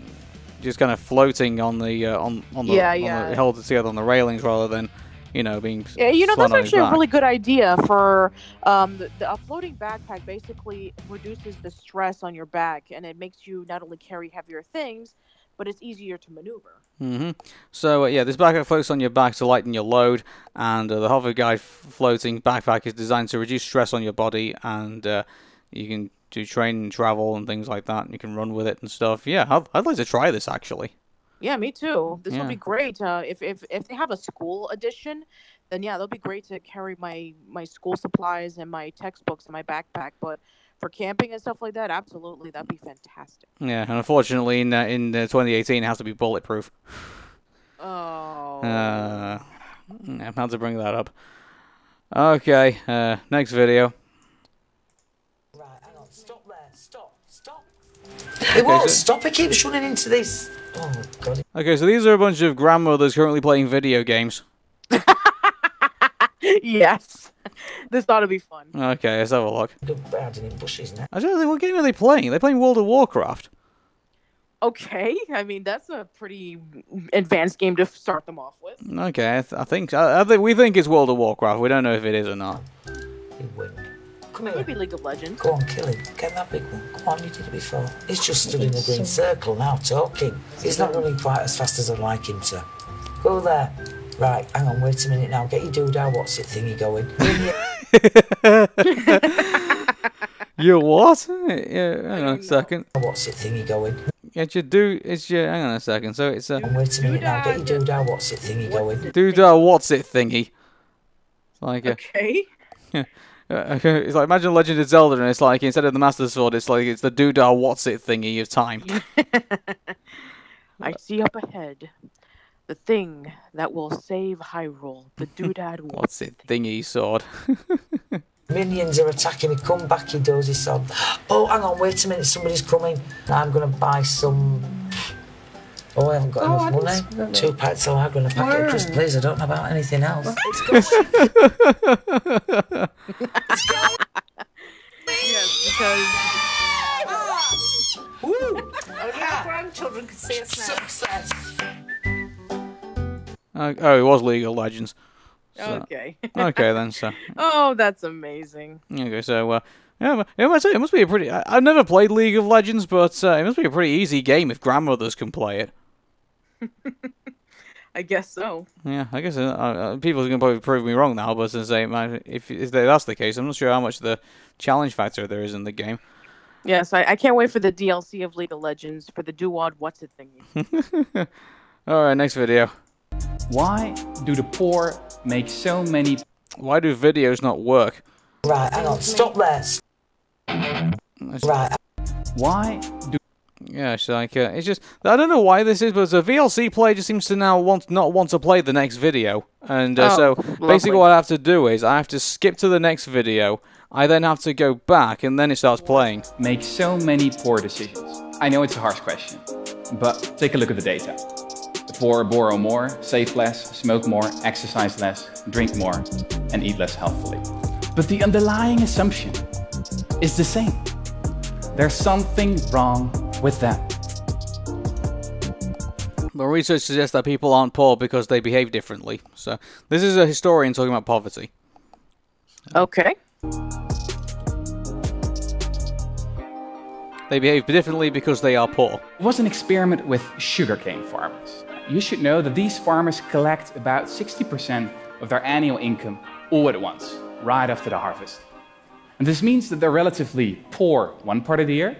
just kind of floating on the uh, on on the, Yeah, on yeah. the held together on the railings rather than you know being Yeah, you know that's actually a really good idea for um, the, the a floating backpack. Basically, reduces the stress on your back, and it makes you not only carry heavier things, but it's easier to maneuver. hmm So uh, yeah, this backpack floats on your back to lighten your load, and uh, the HoverGlide floating backpack is designed to reduce stress on your body, and uh, you can do train and travel and things like that. And you can run with it and stuff. Yeah, I'd, I'd like to try this actually. Yeah, me too. This Yeah. would be great. Uh, if if if they have a school edition, then yeah, that'll be great to carry my my school supplies and my textbooks in my backpack. But for camping and stuff like that, absolutely, that'd be fantastic. Yeah, and unfortunately in uh, in uh, 2018 it has to be bulletproof. Oh. Uh, yeah, had to bring that up. Okay, uh, next video. Right, hang on. Stop there. Stop. Stop. It won't so- stop. It keeps running into these. Oh god. Okay, so these are a bunch of grandmothers currently playing video games. yes. This ought to be fun. Okay, let's have a look. Hiding in bushes now. I don't know, what game are they playing? They're playing World of Warcraft. Okay, I mean that's a pretty advanced game to start them off with. Okay, I, th- I think I, I think we think it's World of Warcraft. We don't know if it is or not. You win. Come here. Maybe League of Legends. Go on, kill him. Get that big one. Come on, you did it before. He's just stood in the green circle now, talking. He's not running quite as fast as I'd like him to. Go there. Right, hang on, wait a minute now. Get your doodah, what's it thingy going? You what? Yeah, hang on a second. What's it thingy going? Get your do. It's your. Hang on a second. So it's a. Wait a minute now. Get your doodah, what's it thingy going? Doodah, what's it thingy? It's like a. Okay. Uh, It's like imagine Legend of Zelda, and it's like instead of the Master Sword, it's like it's the doodah what's it thingy of time. I see up ahead the thing that will save Hyrule, the doodad What's it thingy sword? Minions are attacking me. Come back, you dozy sod. Oh, hang on, wait a minute. Somebody's coming. I'm going to buy some. Oh, I haven't got Oh, enough didn't money. Two packs of lager and a packet of crisps, Word. please. I don't know about anything else. yes, because Woo! Oh, yeah, grandchildren can see us now. Success. Uh, oh, it was League of Legends. So- Okay. okay then. So oh, that's amazing. okay, so uh, yeah, it must, it must be a pretty. I, I've never played League of Legends, but uh, it must be a pretty easy game if grandmothers can play it. I guess so. Yeah, I guess uh, uh, people are going to probably prove me wrong now, but since they, man, if if that's the case, I'm not sure how much the challenge factor there is in the game. Yes, I, I can't wait for the DLC of League of Legends for the Duwad What's It thingy. All right, next video. Why do the poor make so many? Why do videos not work? Right, hang on. Stop there. Right. Why do? Yeah, it's like uh, it's just I don't know why this is, but the VLC player just seems to now want not want to play the next video, and uh, Oh, so lovely. basically what I have to do is I have to skip to the next video. I then have to go back, and then it starts playing. make so many poor decisions? I know it's a harsh question, but take a look at the data. The poor borrow more, save less, smoke more, exercise less, drink more, and eat less healthfully. But the underlying assumption is the same. There's something wrong with them. But research suggests that people aren't poor because they behave differently. So this is a historian talking about poverty. Okay. They behave differently because they are poor. It was an experiment with sugarcane farmers. You should know that these farmers collect about 60% of their annual income all at once, right after the harvest. And this means that they're relatively poor one part of the year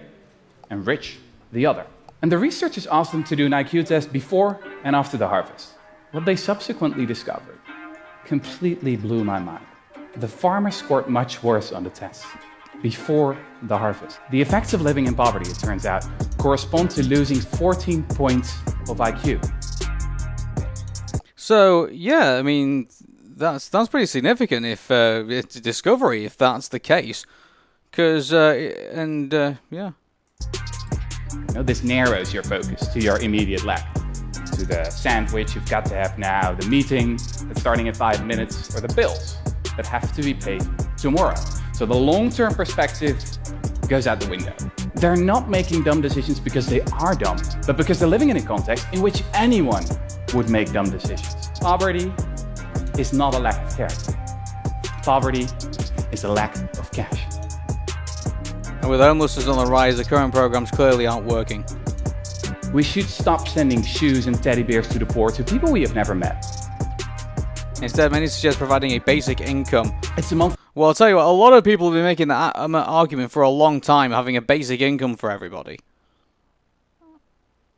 and rich the other. And the researchers asked them to do an IQ test before and after the harvest. What they subsequently discovered completely blew my mind. The farmers scored much worse on the test before the harvest. The effects of living in poverty, it turns out, correspond to losing 14 points of IQ. So yeah, I mean that's that's pretty significant if uh, it's a discovery if that's the case, because uh, and uh, yeah. You know, this narrows your focus to your immediate lack, to the sandwich you've got to have now, the meeting that's starting in five minutes, or the bills that have to be paid tomorrow. So the long-term perspective goes out the window. They're not making dumb decisions because they are dumb, but because they're living in a context in which anyone would make dumb decisions. Poverty is not a lack of character. Poverty is a lack of cash. And with homelessness on the rise, the current programs clearly aren't working. We should stop sending shoes and teddy bears to the poor to people we have never met. Instead, many suggest providing a basic income. It's a month. Well, I'll tell you what, a lot of people have been making that um, argument for a long time, having a basic income for everybody.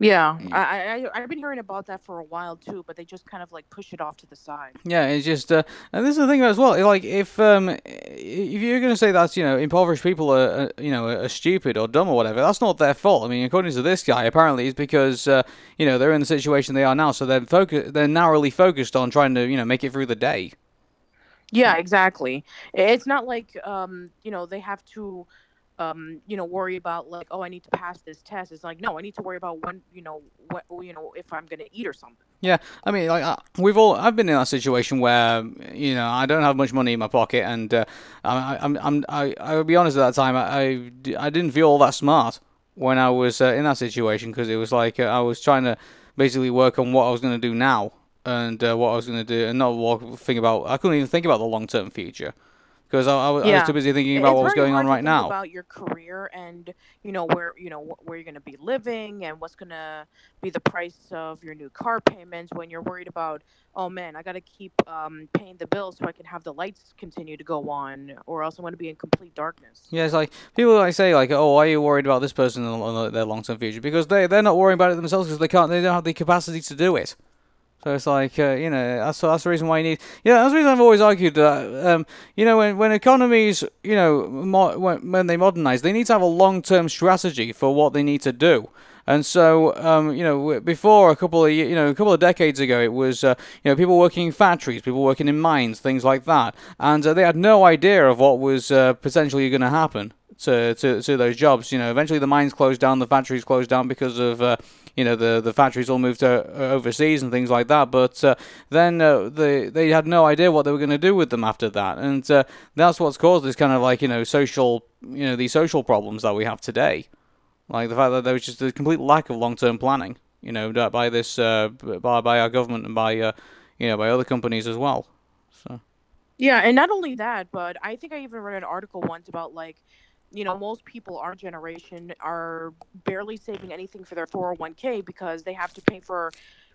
Yeah, I, I I've been hearing about that for a while too, but they just kind of like push it off to the side. Yeah, it's just, uh, and this is the thing as well. Like, if um, if you're going to say that you know impoverished people are, uh, you know are stupid or dumb or whatever, that's not their fault. I mean, according to this guy, apparently it's because uh, you know they're in the situation they are now, so they're focus they're narrowly focused on trying to you know make it through the day. Yeah, exactly. It's not like um, you know, they have to um, you know, worry about like, oh, I need to pass this test. It's like, no, I need to worry about when, you know, what, you know, if I'm gonna eat or something. Yeah, I mean, like uh, we've all, I've been in that situation where you know I don't have much money in my pocket, and uh, I, I'm, I'm, I, I'll be honest. At that time, I, I, I didn't feel all that smart when I was uh, in that situation because it was like uh, I was trying to basically work on what I was to do now and uh, what I was to do, and not think about. I couldn't even think about the long term future because I, I, I was too busy thinking about It's what was going on to right now. About your career and you know where you know where you're gonna be living and what's gonna be the price of your new car payments when you're worried about oh man I gotta keep um, paying the bills so I can have the lights continue to go on or else I'm gonna be in complete darkness. Yeah, it's like people like say like, "Oh, why are you worried about this person and their long-term future?" Because they they're not worrying about it themselves because they can't, they don't have the capacity to do it. So it's like, uh, you know, that's that's the reason why you need. Yeah, that's the reason I've always argued that, um, you know, when when economies, you know, mo- when when they modernize, they need to have a long-term strategy for what they need to do. And so, um, you know, before a couple of you know a couple of decades ago, it was uh, you know people working in factories, people working in mines, things like that, and uh, they had no idea of what was uh, potentially going to happen to, to to those jobs. You know, eventually the mines closed down, the factories closed down because of uh, you know the the factories all moved to, uh, overseas and things like that. But uh, then uh, they they had no idea what they were going to do with them after that, and uh, that's what's caused this kind of like you know social you know these social problems that we have today. Like the fact that there was just a complete lack of long-term planning, you know, by this uh, by by our government and by uh, you know by other companies as well. So Yeah, and not only that, but I think I even read an article once about like, you know, most people our generation are barely saving anything for their 401k because they have to pay for,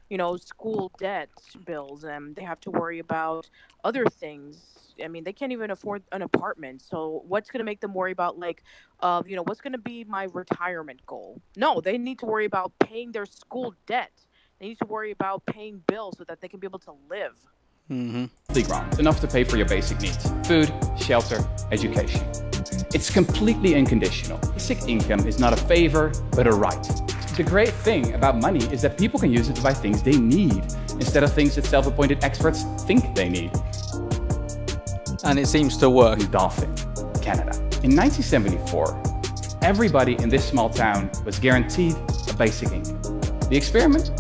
you know, school debt bills and they have to worry about other things. I mean, they can't even afford an apartment. So what's going to make them worry about like uh, you know, what's going to be my retirement goal? No, they need to worry about paying their school debt. They need to worry about paying bills so that they can be able to live. Mm-hmm. Enough to pay for your basic needs food, shelter, education. It's completely unconditional. Basic income is not a favor, but a right. The great thing about money is that people can use it to buy things they need instead of things that self appointed experts think they need. And it seems to work. In Dauphin, Canada. In 1974, everybody in this small town was guaranteed a basic income. The experiment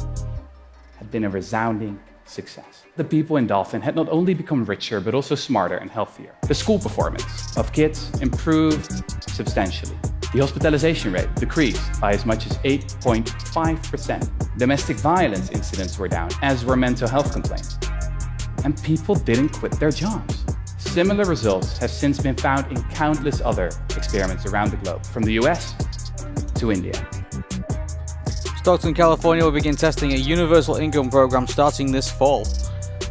had been a resounding success. The people in Dauphin had not only become richer, but also smarter and healthier. The school performance of kids improved substantially. The hospitalization rate decreased by as much as 8.5%. Domestic violence incidents were down, as were mental health complaints. And people didn't quit their jobs. Similar results have since been found in countless other experiments around the globe, from the US to India. Stockton, California will begin testing a universal income program starting this fall,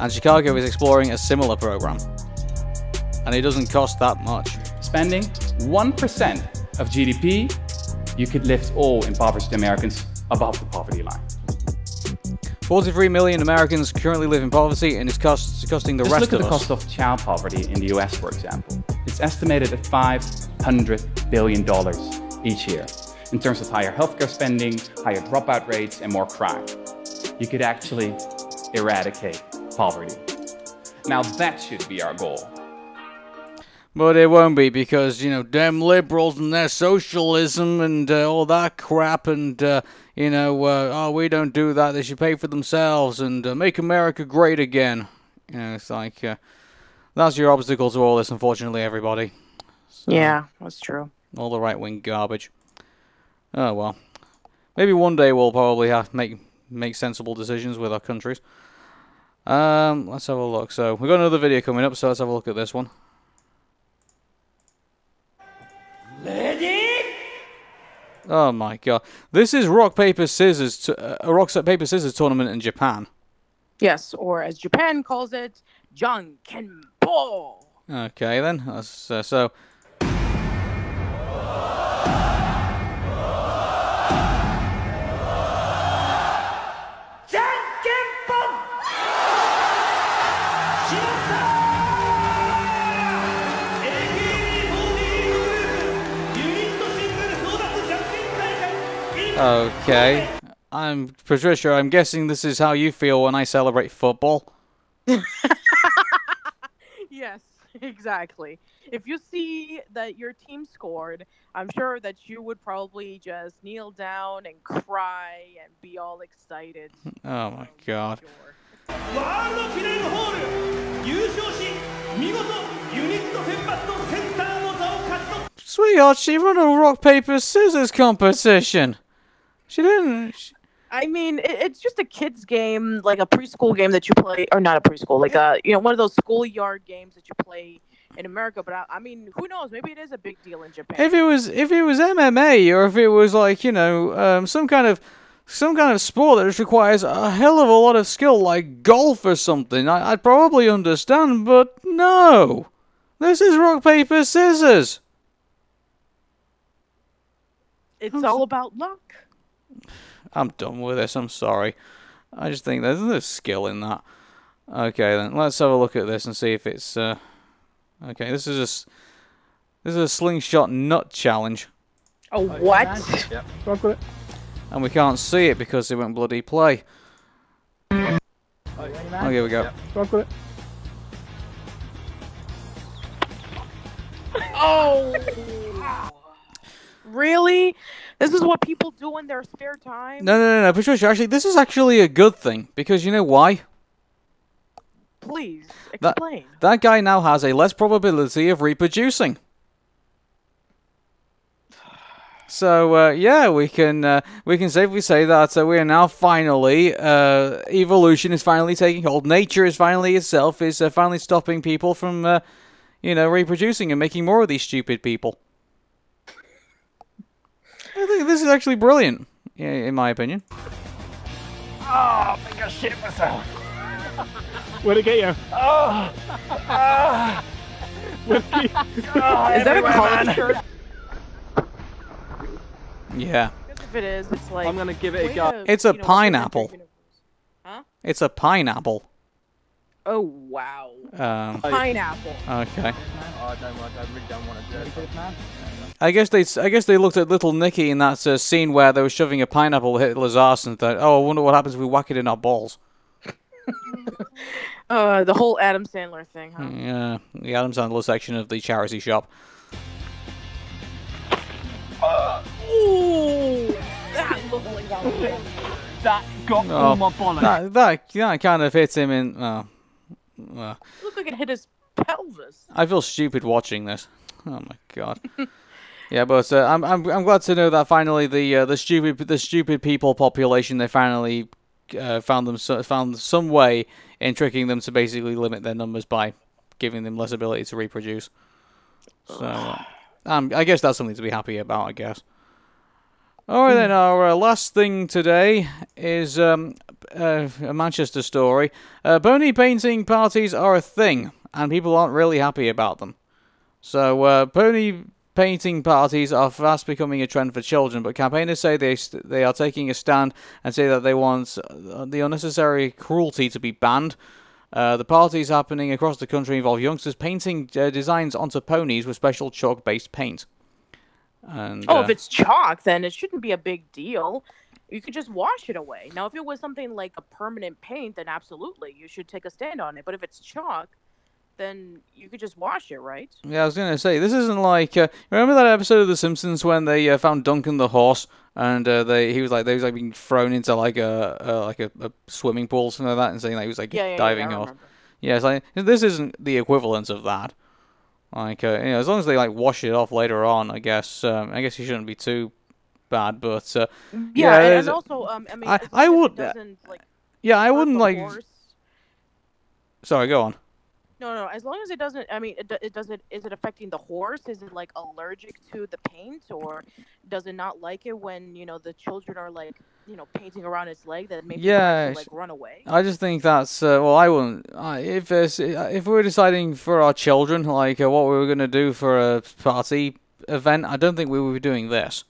and Chicago is exploring a similar program. And it doesn't cost that much. Spending 1% of GDP, you could lift all impoverished Americans above the poverty line. 43 million Americans currently live in poverty, and it's cost, costing the Just rest look at of the us. cost of child poverty in the US, for example. It's estimated at $500 billion each year. In terms of higher healthcare spending, higher dropout rates, and more crime, you could actually eradicate poverty. Now, that should be our goal. But it won't be because, you know, them liberals and their socialism and uh, all that crap, and, uh, you know, uh, oh, we don't do that, they should pay for themselves and uh, make America great again. You know, it's like, uh, that's your obstacle to all this, unfortunately, everybody. So, Yeah, that's true. All the right wing garbage. Oh, well. Maybe one day we'll probably have make make sensible decisions with our countries. Um, let's have a look. So, we've got another video coming up, so let's have a look at this one. Lady. Oh my god. This is rock paper scissors t- uh, a rock paper scissors tournament in Japan. Yes, or as Japan calls it, Jankenpo. Okay then. That's, uh, so Okay. I'm Patricia. I'm guessing this is how you feel when I celebrate football. yes, exactly. If you see that your team scored, I'm sure that you would probably just kneel down and cry and be all excited. Oh my god. Sweetheart, she won a rock, paper, scissors competition! She didn't. She, I mean, it, it's just a kids game, like a preschool game that you play, or not a preschool, like a you know one of those schoolyard games that you play in America. But I, I mean, who knows? Maybe it is a big deal in Japan. if it was if it was MMA or if it was like you know um, some kind of some kind of sport that just requires a hell of a lot of skill, like golf or something, I, I'd probably understand. But no, this is rock paper scissors. It's all about luck. I'm done with this. I'm sorry. I just think there's there's skill in that. Okay, then let's have a look at this and see if it's. Uh... Okay, this is a s- this is a slingshot nut challenge, Oh, what? Yep. and we can't see it because it won't bloody play. Oh, here we go. Oh. really? This is what people do in their spare time? No, no, no, no, Patricia. Actually, this is actually a good thing because you know why? Please That explain. that guy now has a less probability of reproducing. So uh, yeah, we can uh, we can safely say that uh, we are now finally uh, evolution is finally taking hold. Nature is finally itself is uh, finally stopping people from uh, you know reproducing and making more of these stupid people. I think this is actually brilliant, i- in my opinion. Oh, I think I shit myself. Where'd it get you? Oh, ah, whiskey. Oh, Is that a everywhere, shirt? Yeah, If it is, it's like. I'm gonna give it a go. to, it's a you know, pineapple. Huh? It's a pineapple. Oh wow. Um, Pineapple. okay. Oh, I don't want. I really don't want to do it, man. I guess they I guess they looked at little Nicky in that uh, scene where they were shoving a pineapple at Hitler's arse and thought, "Oh, I wonder what happens if we whack it in our balls." Uh, the whole Adam Sandler thing, huh? Yeah, the Adam Sandler section of the charity shop. Ooh, that looked like that. was- That got Oh, all my bollocks. that, that that kind of hit him in. Oh, well, It looked like it hit his pelvis. I feel stupid watching this. Oh my god. yeah, but uh, I'm I'm I'm glad to know that finally the uh, the stupid the stupid people population they finally uh, found them so, found some way in tricking them to basically limit their numbers by giving them less ability to reproduce. So uh, um, I guess that's something to be happy about. I guess. All right, then. Our uh, last thing today is um, uh, a Manchester story. Uh, pony painting parties are a thing, and people aren't really happy about them. So, uh, pony painting parties are fast becoming a trend for children, but campaigners say they st- they are taking a stand and say that they want uh, the unnecessary cruelty to be banned. Uh, the parties happening across the country involve youngsters painting uh, designs onto ponies with special chalk-based paint. And Oh, uh, if it's chalk, then it shouldn't be a big deal. You could just wash it away. Now, if it was something like a permanent paint, then absolutely you should take a stand on it. But if it's chalk, then you could just wash it, right? Yeah, I was gonna say this isn't like uh, remember that episode of The Simpsons when they uh, found Duncan the horse and uh, they he was like they was like being thrown into like a uh, like a, a swimming pool or something like that and saying like he was like Yeah, yeah, yeah, diving horse. remember. Yeah, it's like this isn't the equivalent of that. Like uh, you know, as long as they like wash it off later on, I guess um, I guess you shouldn't be too bad. But uh, Yeah, and, and also, um, I mean, I I would like yeah I wouldn't like. horse- Sorry, go on. No, no. As long as it doesn't, I mean, it, it doesn't. Is it affecting the horse? Is it like allergic to the paint, or does it not like it when you know the children are like, you know, painting around its leg that makes Yeah, like run away? I just think that's uh, well. I wouldn't. Uh, if it's, if we were deciding for our children, like uh, what we were gonna do for a party event, I don't think we would be doing this.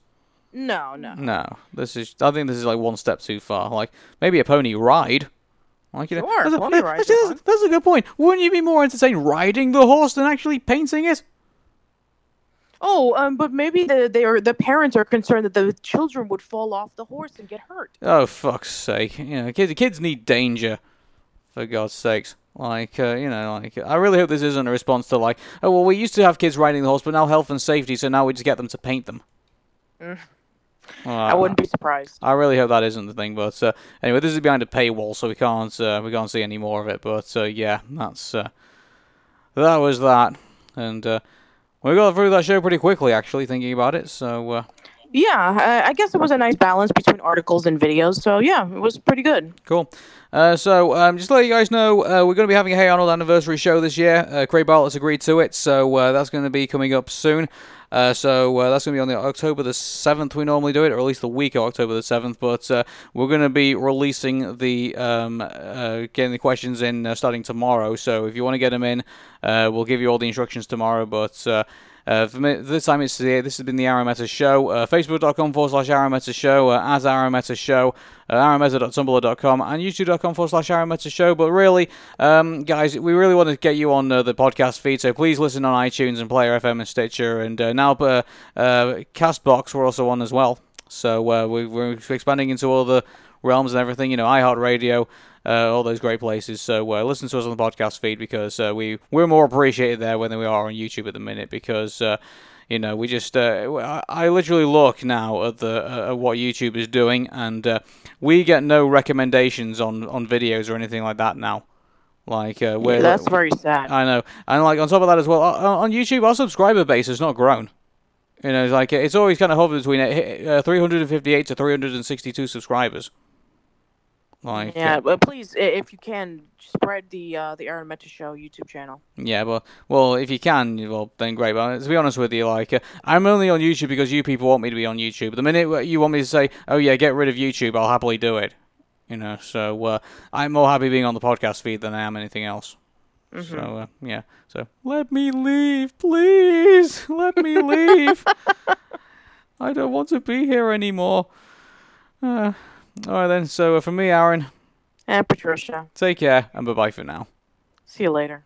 No, no. No, this is. I think this is like one step too far. Like maybe a pony ride. Like you know, Sure, that's, a, pony that- rides that's, are that's- that's a good point. Wouldn't you be more entertained riding the horse than actually painting it? Oh, um, but maybe the they are the parents are concerned that the children would fall off the horse and get hurt. Oh fuck's sake! You know, kids, kids need danger. For God's sakes. Like, uh, you know, like I really hope this isn't a response to like, oh well, we used to have kids riding the horse, but now health and safety, so now we just get them to paint them. Mm. Well, I wouldn't be surprised. I really hope that isn't the thing, but uh, anyway, this is behind a paywall, so we can't uh, we can't see any more of it. But uh, yeah, that's uh, that was that, and uh, we got through that show pretty quickly, actually, thinking about it. So uh, Yeah, I, guess it was a nice balance between articles and videos. So yeah, it was pretty good. Cool. Uh, so, um, just to let you guys know, uh, we're going to be having a Hey Arnold anniversary show this year. Uh, Craig Bartlett's agreed to it, so uh, that's going to be coming up soon. Uh, so uh, that's going to be on the October the seventh. We normally do it, or at least the week of October the seventh. But uh, we're going to be releasing the um, uh, getting the questions in uh, starting tomorrow. So if you want to get them in, uh, we'll give you all the instructions tomorrow. But uh, for me, this time it's the, this has been the Arameta Show. Uh, Facebook.com forward slash Arameta Show, uh, as Arameta Show, uh, arameta.tumblr.com, and YouTube.com forward slash Arameta Show. But really, um, guys, we really want to get you on uh, the podcast feed, so please listen on iTunes and Player FM and Stitcher, and uh, now uh, uh, Castbox we're also on as well. So we, we're expanding into all the realms and everything. You know, iHeartRadio, uh, all those great places. So uh, listen to us on the podcast feed because uh, we we're more appreciated there than we are on YouTube at the minute because. Uh, you know, we just uh, I literally look now at the uh, at what YouTube is doing, and uh, we get no recommendations on, on videos or anything like that now. Like uh, we're that's very sad. I know, and like on top of that as well, on YouTube, our subscriber base has not grown. You know, it's like it's always kind of hovered between uh, 358 to 362 subscribers. Like, Yeah, uh, but please, if you can, spread the uh, the Aaron Meta Show YouTube channel. yeah, well, well, if you can, well, then great. But to be honest with you, like, uh, I'm only on YouTube because you people want me to be on YouTube. The minute you want me to say, "Oh yeah, get rid of YouTube," I'll happily do it. You know, so uh, I'm more happy being on the podcast feed than I am anything else. So Mhm. uh, yeah, so let me leave, please. Let me leave. I don't want to be here anymore. Uh, all right then. So uh, for me, Arun, And Patricia, take care and bye bye for now. see you later.